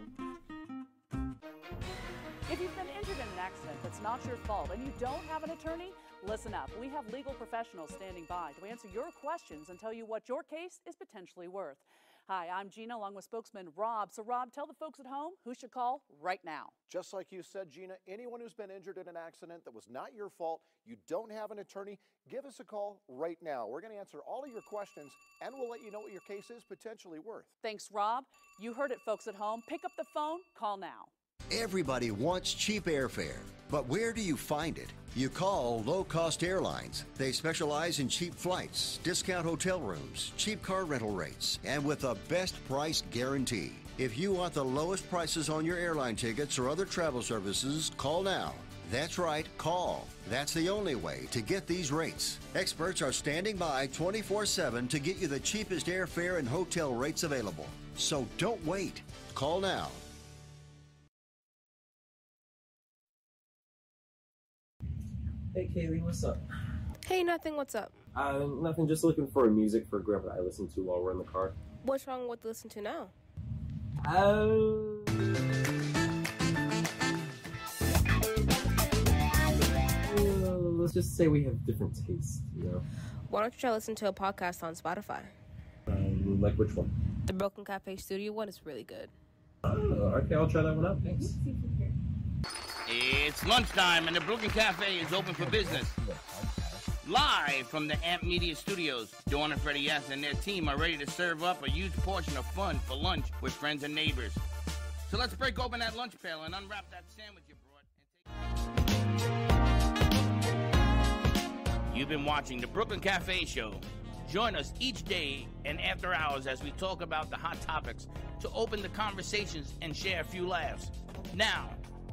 If you've been injured in an accident that's not your fault and you don't have an attorney, listen up. We have legal professionals standing by to answer your questions and tell you what your case is potentially worth. Hi, I'm Gina along with spokesman Rob. So, Rob, tell the folks at home who should call right now. Just like you said, Gina, anyone who's been injured in an accident that was not your fault, you don't have an attorney, give us a call right now. We're going to answer all of your questions and we'll let you know what your case is potentially worth. Thanks, Rob. You heard it, folks at home. Pick up the phone, call now. Everybody wants cheap airfare, but where do you find it? You call Low Cost Airlines. They specialize in cheap flights, discount hotel rooms, cheap car rental rates, and with a best price guarantee. If you want the lowest prices on your airline tickets or other travel services, call now. That's right, call. That's the only way to get these rates. Experts are standing by 24 7 to get you the cheapest airfare and hotel rates available. So don't wait. Call now. Hey Kaylee, what's up? Hey, nothing, what's up? Uh, nothing, just looking for music for grandpa that I listen to while we're in the car. What's wrong with listen to now? Oh. Uh, let's just say we have different tastes, you know? Why don't you try listen to a podcast on Spotify? Um, like which one? The Brooklyn Cafe Studio one is really good. Uh, okay, I'll try that one out, thanks. It's lunchtime, and the Brooklyn Cafe is open for business. Live from the Amp Media Studios, Dawn and Freddie S. and their team are ready to serve up a huge portion of fun for lunch with friends and neighbors. So let's break open that lunch pail and unwrap that sandwich you brought. Take- You've been watching the Brooklyn Cafe Show. Join us each day and after hours as we talk about the hot topics to open the conversations and share a few laughs. Now,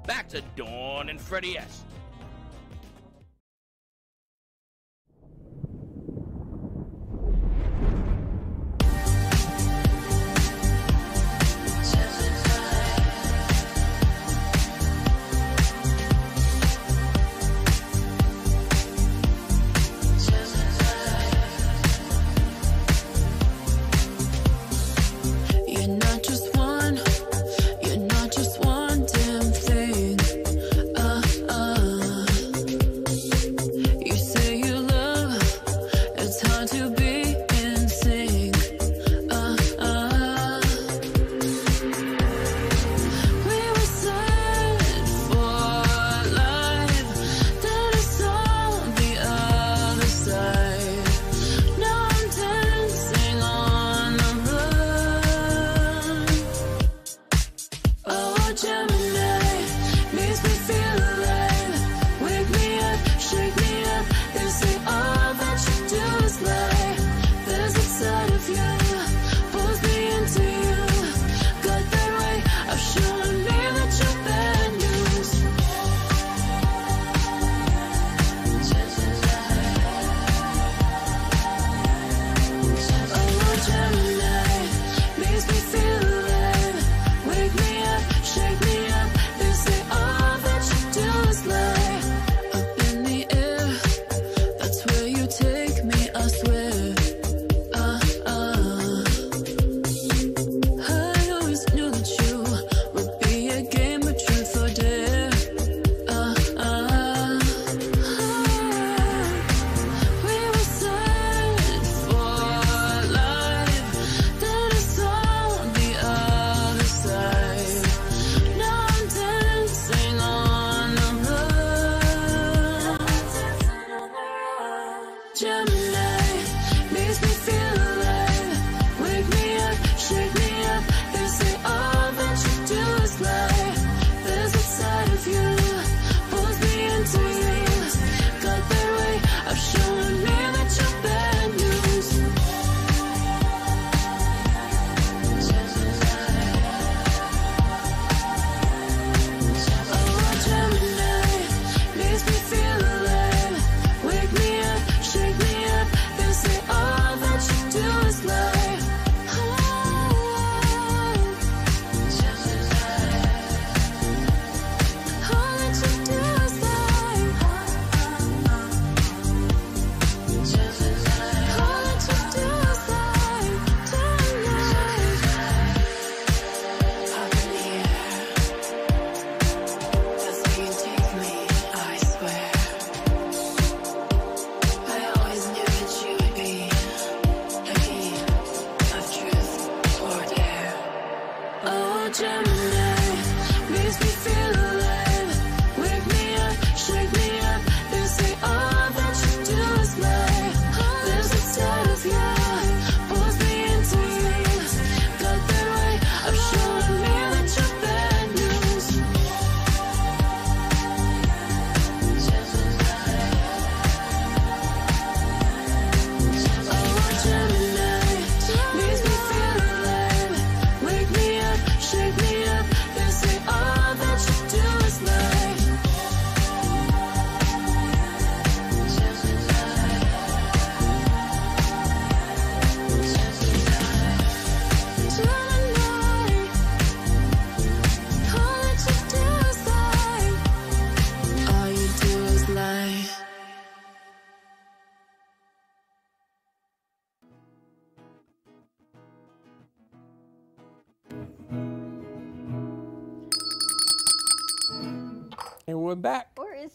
Back to Dawn and Freddy S.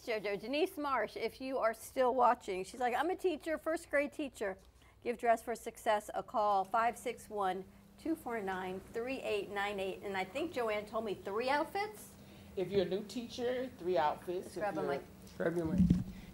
JoJo. Denise Marsh, if you are still watching, she's like, I'm a teacher, first grade teacher. Give Dress for Success a call, 561 249 3898. And I think Joanne told me three outfits? If you're a new teacher, three outfits. If grab a mic. Grab your mic.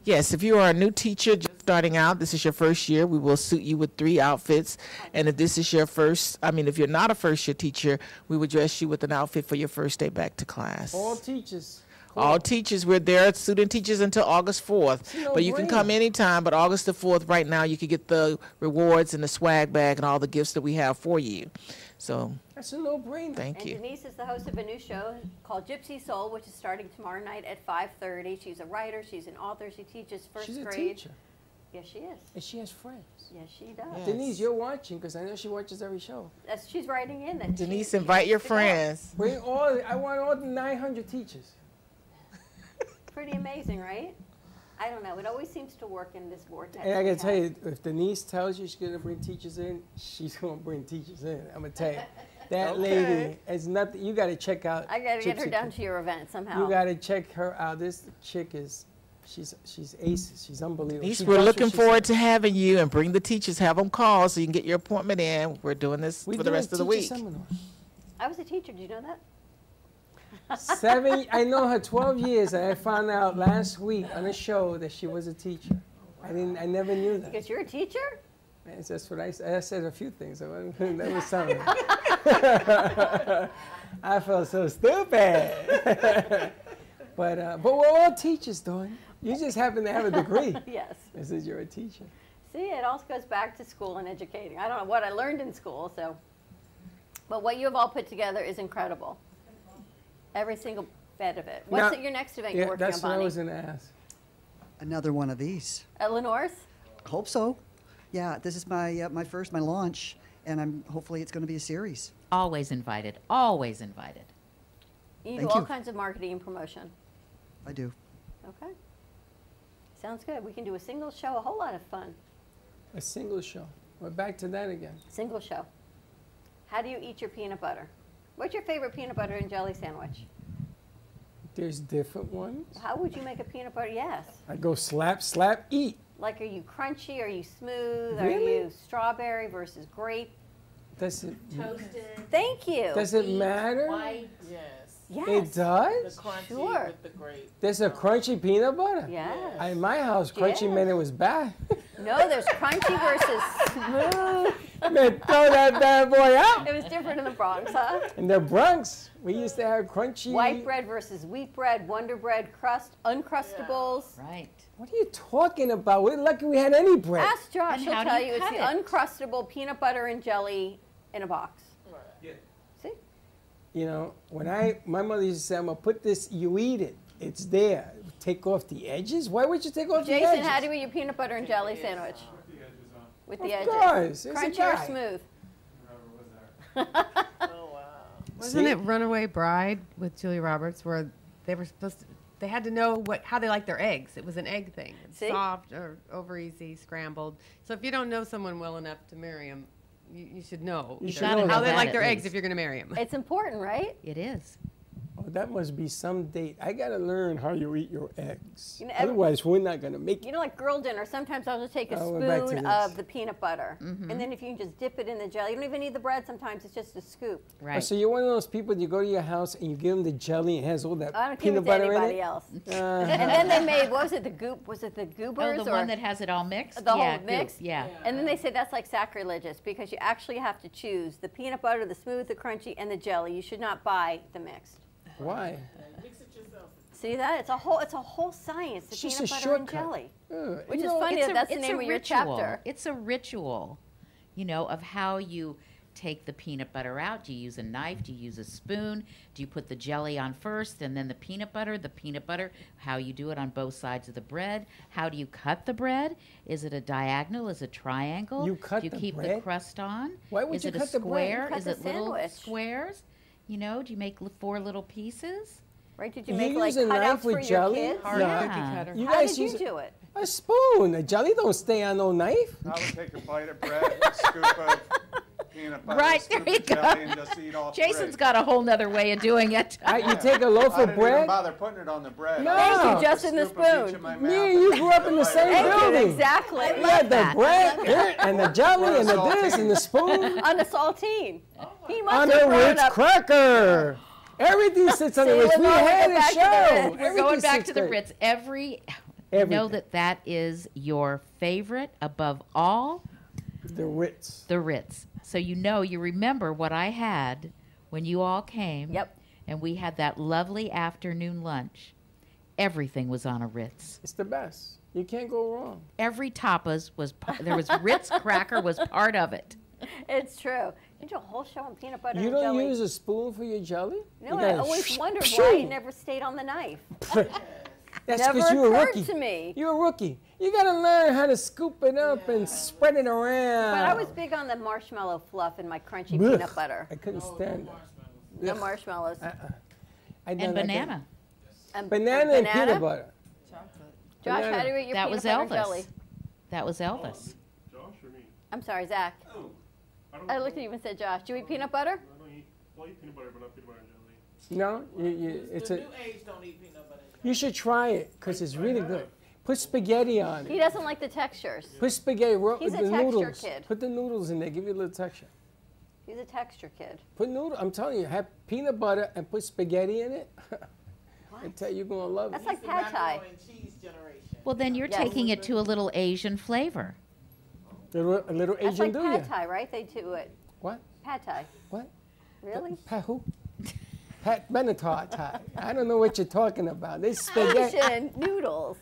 Yes, if you are a new teacher just starting out, this is your first year, we will suit you with three outfits. And if this is your first, I mean, if you're not a first year teacher, we will dress you with an outfit for your first day back to class. All teachers. All teachers, we're there, student teachers until August 4th. no But you can come anytime, but August the 4th, right now, you can get the rewards and the swag bag and all the gifts that we have for you. So, That's a no-brainer. thank and you. Denise is the host of a new show called Gypsy Soul, which is starting tomorrow night at 5:30. She's a writer, she's an author, she teaches first She's a grade. teacher. Yes, she is. And she has friends. Yes, she does. Denise, you're watching because I know she watches every show. That's, she's writing in that. Denise, she invite your wants to go. friends. Bring all. I want all the 900 teachers. Pretty amazing, right? I don't know. It always seems to work in this vortex. And I we can tell you, if Denise tells you she's gonna bring teachers in, she's gonna bring teachers in. I'm gonna tell you, that lady is nothing. You gotta check out. I gotta get her down Kid. to your event somehow. You gotta check her out. This chick is, she's she's aces. She's unbelievable. Denise, She we're looking she forward to having you and bring the teachers, have them call so you can get your appointment in. We're doing this We for the doing rest of the teacher week. seminars. I was a teacher. Did you know that? Seven. I know her 12 years, and I found out last week on a show that she was a teacher. I didn't. I never knew that. Because you're a teacher? That's just what I said. I said a few things. that was something. I felt so stupid. but uh, but we're all teachers, Dawn. You just happen to have a degree. yes. This is you're a teacher. See, it also goes back to school and educating. I don't know what I learned in school, so. But what you have all put together is incredible. Every single bit of it. What's Now- your next event Yeah, you're working that's on, what I Bonnie? was gonna ask. Another one of these. At Lenore's? Hope so. Yeah, this is my uh, my first, my launch, and I'm hopefully it's going to be a series. Always invited. Always invited. You do all you. kinds of marketing and promotion. I do. Okay. Sounds good. We can do a single show, a whole lot of fun. A single show. We're back to that again. Single show. How do you eat your peanut butter? What's your favorite peanut butter and jelly sandwich? There's different ones. How would you make a peanut butter? Yes. I go slap, slap, eat. Like, are you crunchy? Are you smooth? Are you strawberry versus grape? Does it? Toasted. Thank you. Does it matter? White. Yes. Yes. It does. The crunchy Sure. with the grape. There's a crunchy peanut butter. Yes. In my house, crunchy meant it was bad. No, there's crunchy versus smooth. Man, throw that bad boy out. It was different in the Bronx, huh? In the Bronx, we used to have crunchy. White bread versus wheat bread, Wonder Bread crust, Uncrustables. Right. What are you talking about? We're lucky we had any bread. Ask Josh, And he'll tell you you it's cut the? Uncrustable peanut butter and jelly in a box. See? You know, when I my mother used to say, "I'm gonna put this. You eat it. It's there. Take off the edges. Why would you take off the edges? Jason, how do you eat your peanut butter and jelly sandwich? With the Of edges. course, it's a Crunchy or guy. smooth? Wasn't See? it Runaway Bride with Julia Roberts where they were supposed to, they had to know what how they like their eggs. It was an egg thing. See? Soft or over easy, scrambled. So if you don't know someone well enough to marry them, you, you should know, You should know how they like at their eggs if you're going to marry them. It's important, right? It is. Oh, that must be some date. I gotta learn how you eat your eggs. You know, every- Otherwise, we're not gonna make. You know, like girl dinner, sometimes I'll just take a Oh, we're back to spoon of the peanut butter. Mm-hmm. And then if you can just dip it in the jelly, you don't even need the bread sometimes, it's just a scoop. Oh, Right. so you're one of those people. That you go to your house and you give them the jelly and it has all that I don't give peanut it to butter in anybody it. else. Uh, and then they made, what was it, the goop? Was it the goobers? Oh, the or one that has it all mixed? the whole yeah, goop, mix? Yeah. And then they say that's like sacrilegious because you actually have to choose the peanut butter, the smooth, the crunchy, and the jelly. You should not buy the mixed. Why? See that? It's a whole it's a whole science, the It's just peanut a butter and jelly. Ugh, Which you is know, funny It's that a- that's the name of your ritual. chapter. It's a ritual, you know, of how you take the peanut butter out. Do you use a knife? Do you use a spoon? Do you put the jelly on first and then the peanut butter? The peanut butter, how you do it on both sides of the bread? How do you cut the bread? Is it a diagonal? Is it a triangle? You cut do you the keep the bread? crust on? Why would Is you it a cut the bread? You square? cut Is the it little sandwich. squares? You know, do you make li- four little pieces? Right? Did you You make like use a knife cutouts with for your jelly? kids? Hard Yeah. cutter. You How guys did you do it? a spoon. The jelly don't stay on no knife. I would take a bite of bread, a scoop of peanut butter, Right, there you of jelly, go. and just eat off Jason's bread. got a whole nother way of doing it. I- you take a loaf I of didn't even bread. bother putting it on the bread. No. Just Thank you, put a Justin the scoop of each spoon. Me and you grew up in the same it. Thank you, building. exactly. You had the that. bread eh, and the jelly and the this and the spoon on the saltine. Oh he must on have a Ritz up. cracker. Everything sits on the See, Ritz. we're We going had a the show. We're going back to the. Ritz. Every, you know that that is your favorite above all. The Ritz. The Ritz. So you know, you remember what I had when you all came. Yep. And we had that lovely afternoon lunch. Everything was on a Ritz. It's the best. You can't go wrong. Every tapas was there was Ritz cracker was part of it. It's true. You do a whole show on peanut butter. You don't jelly. use a spoon for your jelly? no, You I gotta always wondered shoo. why it never stayed on the knife. That's Never because you're a occurred rookie. to me. You're a rookie. You gotta learn how to scoop it up and spread it around. But I was big on the marshmallow fluff in my crunchy Ugh, peanut butter. I couldn't stand it. No Ugh. marshmallows. Uh-uh. I And done that banana. And- Banana and peanut butter. Chocolate. Josh, Banana. how do you eat your That peanut was butter Elvis. jelly? That was Elvis. Um, Josh or me? I'm sorry, Zach. Oh, I I looked at you and said, Josh, do you eat peanut butter? I don't eat, well, I eat peanut butter, but not peanut butter and jelly. No, you, you, it's the a. new age don't eat peanut butter. You should try it because it's really good. Put spaghetti on it. He doesn't like the textures. Put spaghetti. Ro- He's a the texture noodles. kid. Put the noodles in there. Give you a little texture. He's a texture kid. Put noodle. I'm telling you, have peanut butter and put spaghetti in it. I tell you, you're gonna love That's it. like pad thai. Macaroni and cheese generation. Well, then you're Yes. taking it to a little Asian flavor. Little, a little Asian That's Asian like pad thai, right? They do it. What? Pad thai. What? Really? Pat who? Pat Benatar Thai. I don't know what you're talking about. They spaghetti. Asian noodles.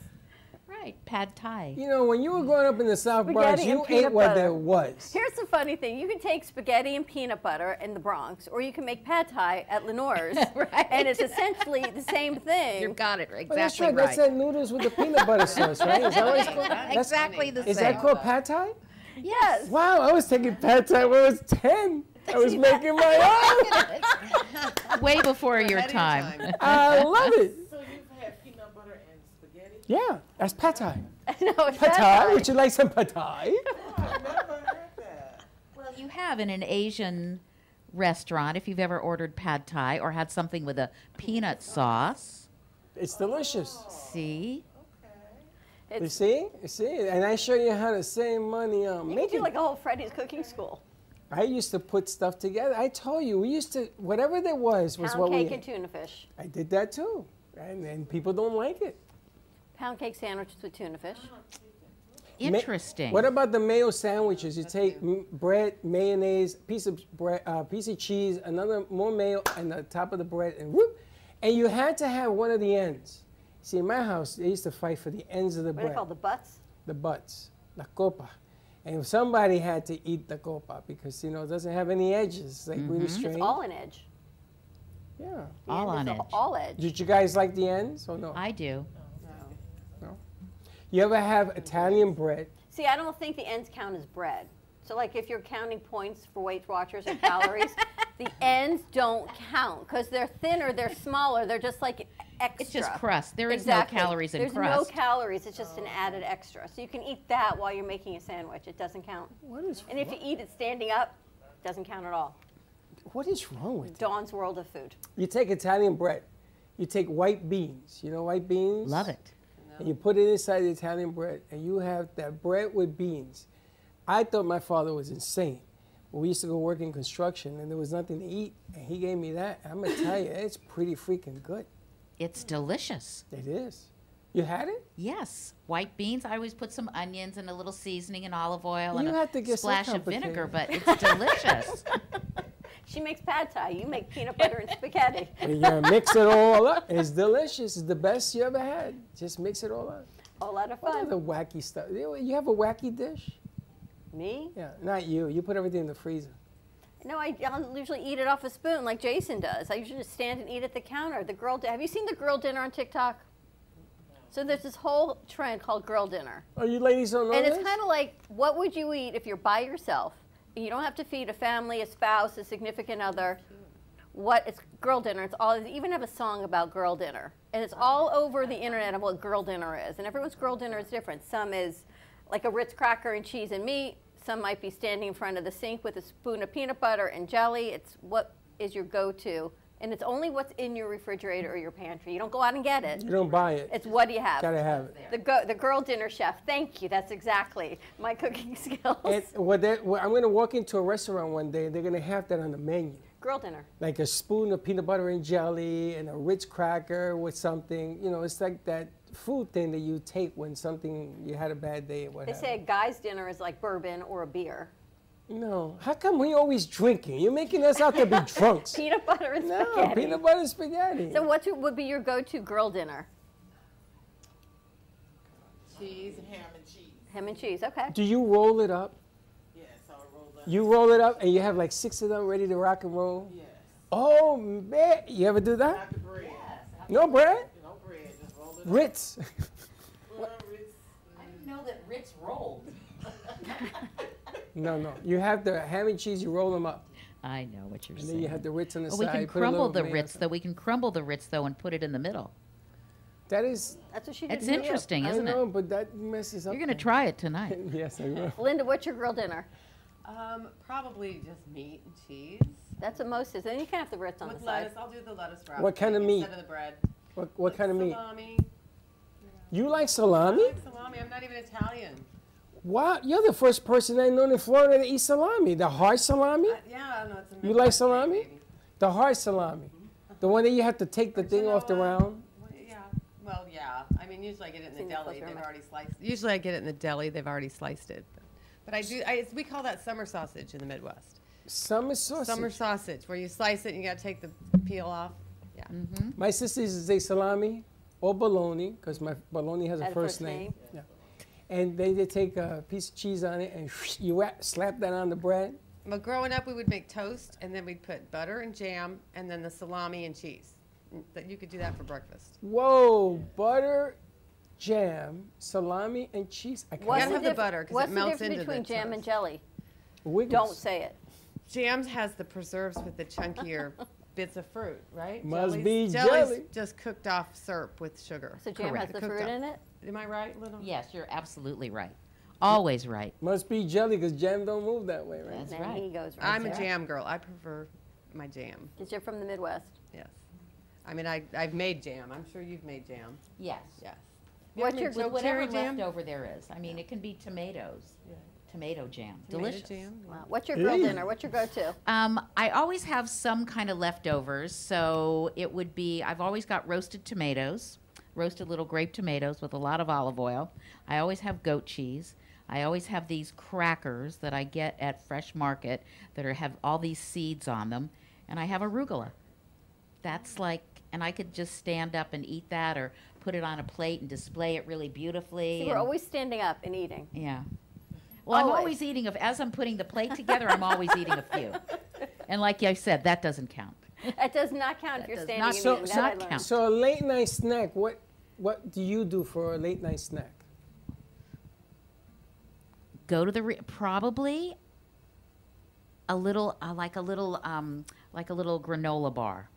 Right, pad thai. You know, when you were growing up in the South Bronx, you and peanut ate what there was. Here's the funny thing: you can take spaghetti and peanut butter in the Bronx, or you can make pad thai at Lenore's, and it's essentially the same thing. You got it right, Well, that's exactly right. That's that noodles with the peanut butter sauce, right? Is that what it's called? That's- Exactly the Is same. Is that called pad thai? Yes. Wow, I was taking pad thai when I was 10. I was making my own. Way before your Ahead of time. I love it. So you've had peanut butter and spaghetti? Yeah, that's pad thai. no, it's Pad pad thai? thai. Would you like some pad thai? Oh, I've never heard that. Well, you have in an Asian restaurant, if you've ever ordered pad thai or had something with a peanut sauce. It's delicious. See? Oh, okay. You see? You see? And I show you how to save money on You can making. do like a whole Freddie's cooking school. I used to put stuff together. I told you, we used to, whatever there was, was Pound what we Pound cake and tuna fish. I did that too. And, and people don't like it. Pound cake sandwiches with tuna fish. Ma- Interesting. what about the mayo sandwiches? You take m- bread, mayonnaise, piece of bread, uh, piece of cheese, another more mayo, and the top of the bread, and whoop, and you had to have one of the ends. See, in my house, they used to fight for the ends of the bread. What are they bread, called? The butts? the butts, la copa, and if somebody had to eat the copa because you know it doesn't have any edges, it's like really Mhm. strange. It's all an edge. yeah. The All end on edge. All edge. Did you guys like the ends or no? I do. No. You ever have Italian bread? See, I don't think the ends count as bread. So, like, if you're counting points for Weight Watchers or calories, the ends don't count because they're thinner, they're smaller, they're just like extra. It's just crust. There is no calories in There's crust. no calories. It's just an oh. added extra. So you can eat that while you're making a sandwich. It doesn't count. What is And if you eat it standing up, it doesn't count at all. what is wrong with you? Dawn's World of Food. You take Italian bread. You take white beans. You know white beans? Love it. And you put it inside the Italian bread, and you have that bread with beans. I thought my father was insane. We used to go work in construction, and there was nothing to eat, and he gave me that. I'm gonna tell you, it's pretty freaking good. It's delicious. It is. You had it? Yes. White beans. I always put some onions and a little seasoning and olive oil and You a have to get so splash of vinegar, but it's delicious. She makes pad thai. You make peanut butter and spaghetti. And you mix it all up. It's delicious. It's the best you ever had. Just mix it all up. A lot of fun. What fun. other wacky stuff? You you have a wacky dish? Me? Yeah, not you. You put everything in the freezer. No, I, usually eat it off a spoon like Jason does. I usually just stand and eat at the counter. The girl, have you seen the girl dinner on TikTok? So there's this whole trend called girl dinner. Oh, you ladies don't And it's kind of like, what would you eat if you're by yourself? You don't have to feed a family, a spouse, a significant other. What it's girl dinner. It's all. They even have a song about girl dinner, and it's all over the internet of what girl dinner is. And everyone's girl dinner is different. Some is like a Ritz cracker and cheese and meat. Some might be standing in front of the sink with a spoon of peanut butter and jelly. It's what is your go-to, and it's only what's in your refrigerator or your pantry. You don't go out and get it. You don't buy it. It's what do you have? Gotta have it. The go, the girl dinner chef. Thank you. That's exactly my cooking skills. And what what, I'm going to walk into a restaurant one day. They're going to have that on the menu, girl dinner. like a spoon of peanut butter and jelly and a Ritz cracker with something. You know, it's like that food thing that you take when something you had a bad day or what They say a guy's dinner is like bourbon or a beer. No. How come we always drinking? You're making us out to be drunks. Peanut butter and No, spaghetti. peanut butter and spaghetti. So what would be your go-to girl dinner? Cheese and ham and cheese. Ham and cheese. Okay. Do you roll it up? Yes, I'll roll that. You roll it up and you have like six of them ready to rock and roll? Yes. Oh, man. You ever do that? Not the bread. No bread? No bread, Ritz. Well, Ritz, I didn't know that Ritz rolled. no, no. You have the ham and cheese, you roll them up. I know what you're And saying. then you have the Ritz on the Well, side. we can crumble the Ritz, on though. We can crumble the Ritz, though, and put it in the middle. That is. That's what she did. It's in New interesting, isn't it? I know, it? but that messes up. You're going to try it tonight. yes, I will. Linda, what's your girl dinner? Um, probably just meat and cheese. That's what most is. Then you can have the Ritz on With the side. lettuce, I'll do the lettuce wrap. What kind of meat? Instead of the bread. What, what kind of meat? Salami. You like salami? I like salami. I'm not even Italian. Wow, you're the first person I know in Florida to eat salami. The hard salami? Uh, yeah, I know. It's a You like Midwest thing, salami? The hard salami. The one that you have to take the thing off the round? Well, yeah. Well, yeah. I mean, usually I get it in the it deli. They've already sliced. Usually I get it in the deli. They've already sliced it. But, but I do. I, it's- we call that summer sausage in the Midwest. Summer sausage. Summer sausage, where you slice it and you got to take the peel off. Yeah. My sister used to say salami or bologna, because my bologna has a first first name. name. Yeah. And then they take a piece of cheese on it and you wrap, slap that on the bread. But growing up, we would make toast, and then we'd put butter and jam, and then the salami and cheese. That you could do that for breakfast. Whoa, butter, jam, salami, and cheese. I can't what's have the diff- butter because What's it the melts difference into between the jam toast. and jelly? Wiggles. Don't say it. Jams has the preserves with the chunkier bits of fruit, right? Must Jelly's- be jelly's jelly. just cooked off syrup with sugar. So jam Correct. has the Cooked fruit up. in it. Am I right, Little? Yes, you're absolutely right. Always right. Must be jelly because jam don't move that way, right? That's right. he goes right. I'm a jam girl. I prefer my jam. Because you're from the Midwest. Yes. I mean, I, I've made jam. I'm sure you've made jam. Yes. Yes. What's ever your made With whatever cherry jam? leftover there is. I mean, it can be tomatoes, tomato jam. Tomato Delicious. jam. Wow. What's your girl Ew. dinner? What's your go-to? Um, I always have some kind of leftovers, so it would be I've always got roasted tomatoes, roasted little grape tomatoes with a lot of olive oil. I always have goat cheese. I always have these crackers that I get at Fresh Market that are have all these seeds on them, and I have arugula. That's like, and I could just stand up and eat that, or put it on a plate and display it really beautifully. See, we're always standing up and eating. yeah. Well, I'm Always. always eating. Of, as I'm putting the plate together, I'm always eating a few. And like I said, that doesn't count. It does not count if you're does standing not So, so, not count. so a late night snack, what, what do you do for a late night snack? Go to the re- probably a little uh, like a little um, like a little granola bar.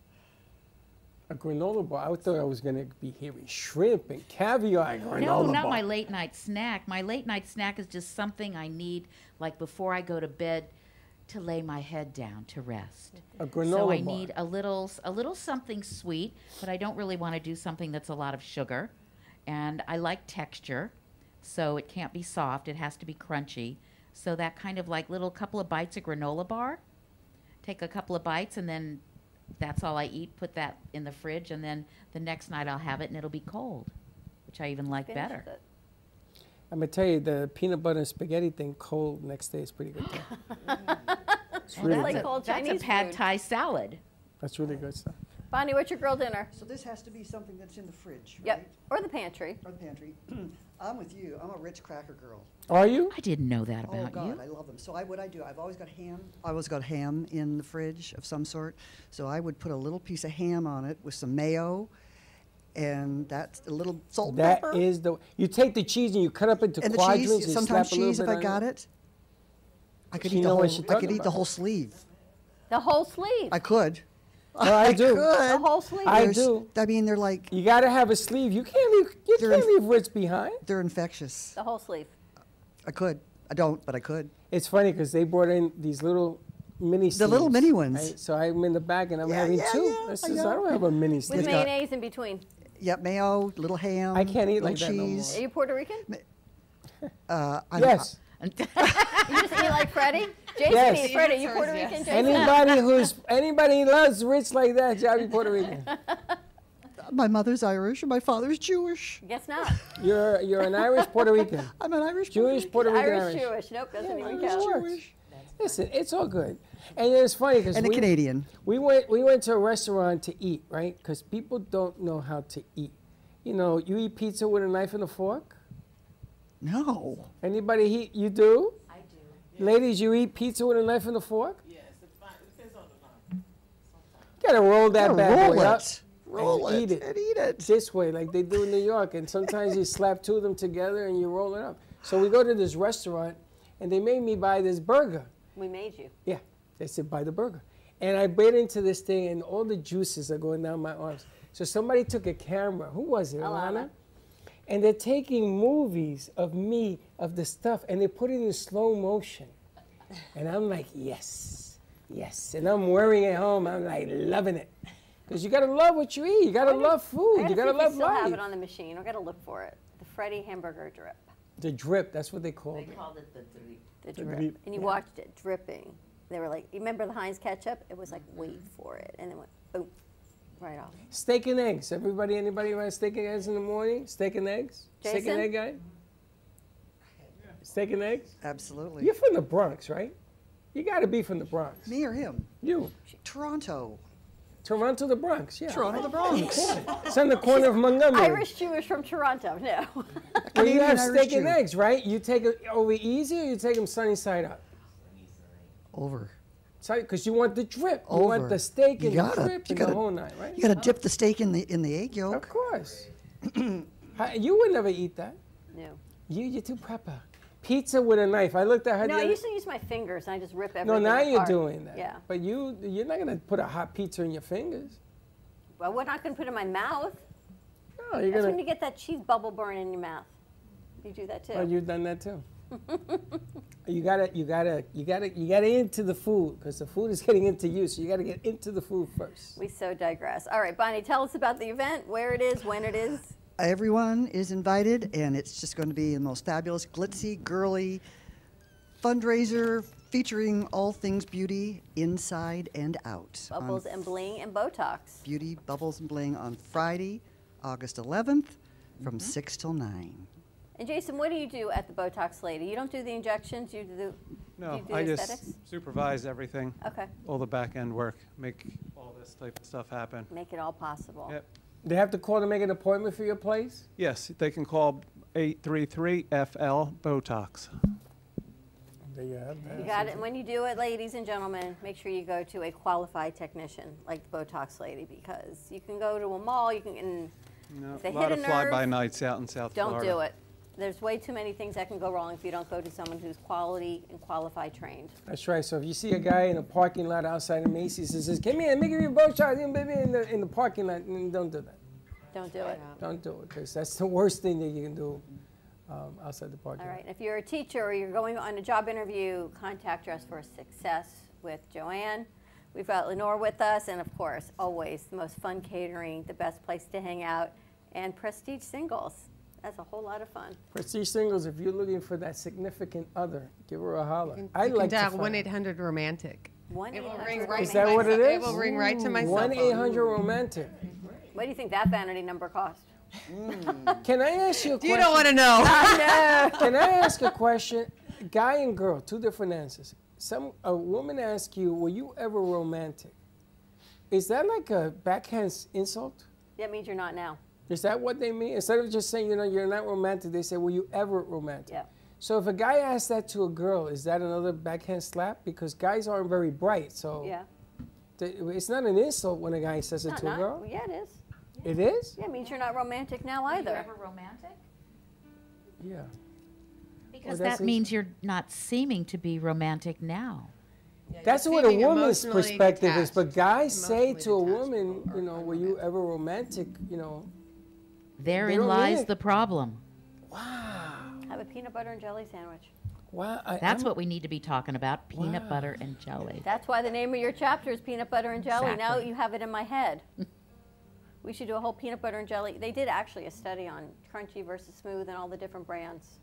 A granola bar. I thought I was going to be hearing shrimp and caviar and granola no, bar. not my late night snack. My late night snack is just something I need like before I go to bed to lay my head down to rest. A granola so I bar. need a little a little something sweet, but I don't really want to do something that's a lot of sugar. And I like texture, so it can't be soft. It has to be crunchy. So that kind of like little couple of bites of granola bar. Take a couple of bites and then that's all I eat. Put that in the fridge and then the next night I'll have it and it'll be cold, which I even like Finish better. it. I'm going to tell you, the peanut butter and spaghetti thing cold next day is pretty good. too. it's Well, really like good. cold That's a Chinese pad food. thai salad. That's really good stuff. Bonnie, what's your girl dinner? So this has to be something that's in the fridge, right? Yep. Or the pantry. Or the pantry. I'm with you. I'm a Ritz cracker girl. Are you? I didn't know that about Oh about God, you. I love them. So I, what I do, I've always got ham. I always got ham in the fridge of some sort. So I would put a little piece of ham on it with some mayo, and that's a little salt and That pepper. is the. You take the cheese and you cut up into and the quadrants. cheese. and Sometimes slap a little cheese, if bit I got it. I could eat the whole. what I could eat the whole sleeve. The whole sleeve. I could. Oh, I do. Could. the whole sleeve. I There's- do. I mean, they're like You got to have a sleeve. You can't leave. You They're can't in- leave Ritz behind. they're infectious. The whole sleeve. I could. I don't, but I could. It's funny because they brought in these little mini. The little mini ones. right? So I'm in the back and I'm Yeah, having yeah, two. yeah, I, I says, I, don't have a mini With sleeve. mayonnaise in between. Yep, mayo, little ham. I can't eat little like that no cheese. Are you Puerto Rican? Uh, I'm- Yes. you just eat like Freddie? Jason Yes. eats Freddie. You Puerto Rican, Jason? Anybody who's anybody loves Ritz like that, you be Puerto Rican. My mother's Irish and my father's Jewish. Guess not. You're you're an Irish Puerto Rican. I'm an Irish Jewish Puerto Rican Irish, Irish. Jewish. Nope, doesn't even Irish count. Jewish. Listen, it's all good, and it's funny because And a we, Canadian. We went we went to a restaurant to eat, right? Because people don't know how to eat. You know, you eat pizza with a knife and a fork. No. Anybody eat? You do? I. Ladies, you eat pizza with a knife and a fork? Yes, it's fine. It depends on the time. You gotta roll that Gotta bad roll boy up. it. Roll and it eat it. and eat it. This way, like they do in New York. And sometimes you slap two of them together and you roll it up. So we go to this restaurant and they made me buy this burger. We made you. Yeah, they said buy the burger. And I bit into this thing and all the juices are going down my arms. So somebody took a camera. Who was it, Alana? Alana. And they're taking movies of me, of the stuff, and they put it in slow motion. And I'm like, yes, yes. And I'm wearing it home. I'm like loving it. Because you gotta love what you eat. You gotta love food. You gotta gotta love they still have it on the machine. I gotta look for it. The Freddie hamburger drip. The drip, that's what they called They it. They called it the drip. The The drip. drip, And you yeah. watched it dripping. They were like, you remember the Heinz ketchup? It was like, wait for it. And then went, boom, right off. Steak and eggs. Everybody, anybody want steak and eggs in the morning? Steak and eggs? Steak and egg guy? Steak and eggs? Absolutely. You're from the Bronx, right? You gotta be from the Bronx. Me or him? You. Toronto. Toronto, the Bronx, yeah. Toronto, the Bronx. It's on the corner of Montgomery. Irish Jewish from Toronto. No. Well, you have Irish steak and eggs, right? You take it oh, over easy or you take them sunny side up? Over. Because you want the drip. You want the steak You and gotta- the drip you and gotta- the whole night, right? You gotta dip the steak in the in the egg yolk. Of course. You would never eat that. No. You, you're too prepper. Pizza with a knife. I looked at her. No, the I other- used to use my fingers and I just rip everything. No, everything now you're doing that. Yeah. But you, you're not gonna put a hot pizza in your fingers. Well, we're not going to put it in my mouth. No, you're That's gonna. when you get that cheese bubble burn in your mouth. You do that too. Oh, you've done that too. You gotta, you gotta, you gotta, you gotta into the food because the food is getting into you. So you gotta get into the food first. we so digress. All right, Bonnie, tell us about the event, where it is, when it is. Everyone is invited, and it's just going to be the most fabulous, glitzy, girly fundraiser featuring all things beauty inside and out. Bubbles and bling and Botox. Beauty Bubbles and Bling on Friday, August 11th from mm-hmm. 6 till 9. And Jason, what do you do at the Botox Lady? You don't do the injections. You do. No, do you do I aesthetics? just supervise everything. Okay. All the back end work, make all this type of stuff happen. Make it all possible. Yep. They have to call to make an appointment for your place. Yes, they can call 833-FL Botox. There you have that. You got it. When you do it, ladies and gentlemen, make sure you go to a qualified technician like the Botox Lady because you can go to a mall. You can. And No, if they a lot hit of a nerve, fly-by-nights out in South Don't Florida. do it. There's way too many things that can go wrong if you don't go to someone who's quality and qualified trained. That's right. So if you see a guy in a parking lot outside of Macy's and says, "Come here, let me give you a Botox," and baby, in the in the parking lot, don't do that. Don't do it. Don't do it because that's the worst thing that you can do um, outside the parking All lot. right. If you're a teacher or you're going on a job interview, contact us for success with Joanne. We've got Lenore with us, and of course, always the most fun catering, the best place to hang out, and Prestige Singles. That's a whole lot of fun. Prestige singles. If you're looking for that significant other, give her a holler. You I'd can like to dial find- one eight hundred romantic. One It will 800 ring right Is that what it is? It will ring right to my One phone. eight hundred romantic. What do you think that vanity number cost? Mm. Can I ask you a question? You don't wanna know. I know. Can I ask a question? Guy and girl, two different answers. Some a woman asks you, "Were you ever romantic?" Is that like a backhand insult? That means you're not now. Is that what they mean? Instead of just saying, you know, you're not romantic, they say, "Were you ever romantic?" Yeah. So if a guy asks that to a girl, is that another backhand slap? Because guys aren't very bright, so Yeah. th- it's not an insult when a guy says it Not, to a not, girl. yeah, it is. It is. Yeah, it means you're not romantic now Were you either. ever romantic? Yeah. Because that's that means you're not seeming to be romantic now. That's what a woman's emotionally perspective is. But guys say to a woman, you know, were you ever romantic? You know, Therein don't lies it. the problem. Wow. Have a peanut butter and jelly sandwich. Wow, I, That's I'm- what we need to be talking about peanut butter and jelly. That's why the name of your chapter is peanut butter and jelly. Now you have it in my head. we should do a whole peanut butter and jelly. They did actually a study on crunchy versus smooth and all the different brands.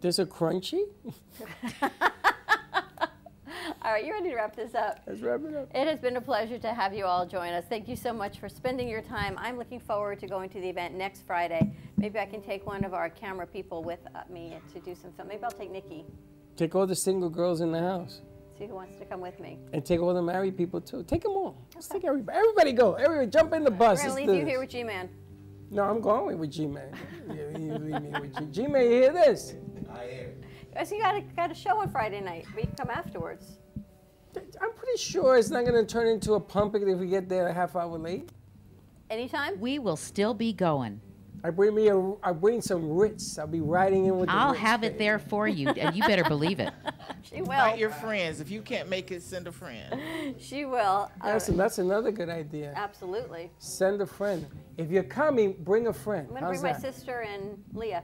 There's a crunchy. All right, you ready to wrap this up? Let's wrap it up. It has been a pleasure to have you all join us. Thank you so much for spending your time. I'm looking forward to going to the event next Friday. Maybe I can take one of our camera people with uh, me to do some film. Maybe I'll take Nikki. Take all the single girls in the house. See who wants to come with me. And take all the married people too. Take them all. Let's take everybody. Everybody go. Everybody jump in the bus. We're Let's gonna leave you here with G-Man. No, I'm going with G-Man. you, you leave me with G. G-Man, you hear this? I hear. So you got a, got a show on Friday night. We can come afterwards. I'm pretty sure it's not going to turn into a pumpkin if we get there a half hour late. Anytime? We will still be going. I bring me a. I bring some Ritz. I'll be riding in with the I'll Ritz, have it there for you, and you better believe it. She will. Invite your friends. If you can't make it, send a friend. She will. That's, Uh, that's another good idea. absolutely. Send a friend. If you're coming, bring a friend. I'm gonna How's bring my sister and Leah.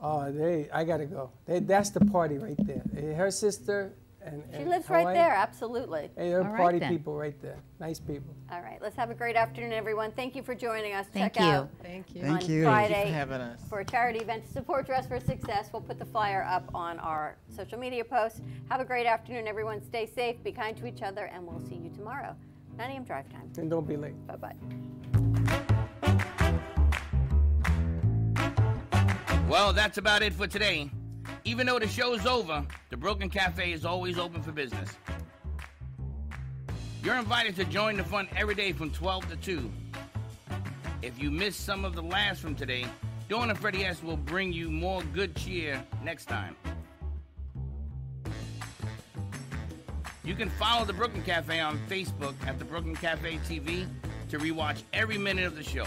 Oh, they. I gotta go. They, that's the party right there. Eh, Her sister and. She and lives right there. Absolutely. Hey, they're All right party then. people right there. Nice people. All right, let's have a great afternoon, everyone. Thank you for joining us. Thank Check you. out Thank you. on Thank you. Friday Thank you for having us. for a charity event to support Dress for Success. We'll put the flyer up on our social media posts. Have a great afternoon, everyone. Stay safe, be kind to each other, and we'll see you tomorrow. 9 a.m. drive time. And don't be late. Bye bye. Well, that's about it for today. Even though the show's over, the Brooklyn Cafe is always open for business. You're invited to join the fun every day from 12 to 2. If you missed some of the laughs from today, Dawn and Freddie S will bring you more good cheer next time. You can follow the Brooklyn Cafe on Facebook at the Brooklyn Cafe TV to rewatch every minute of the show.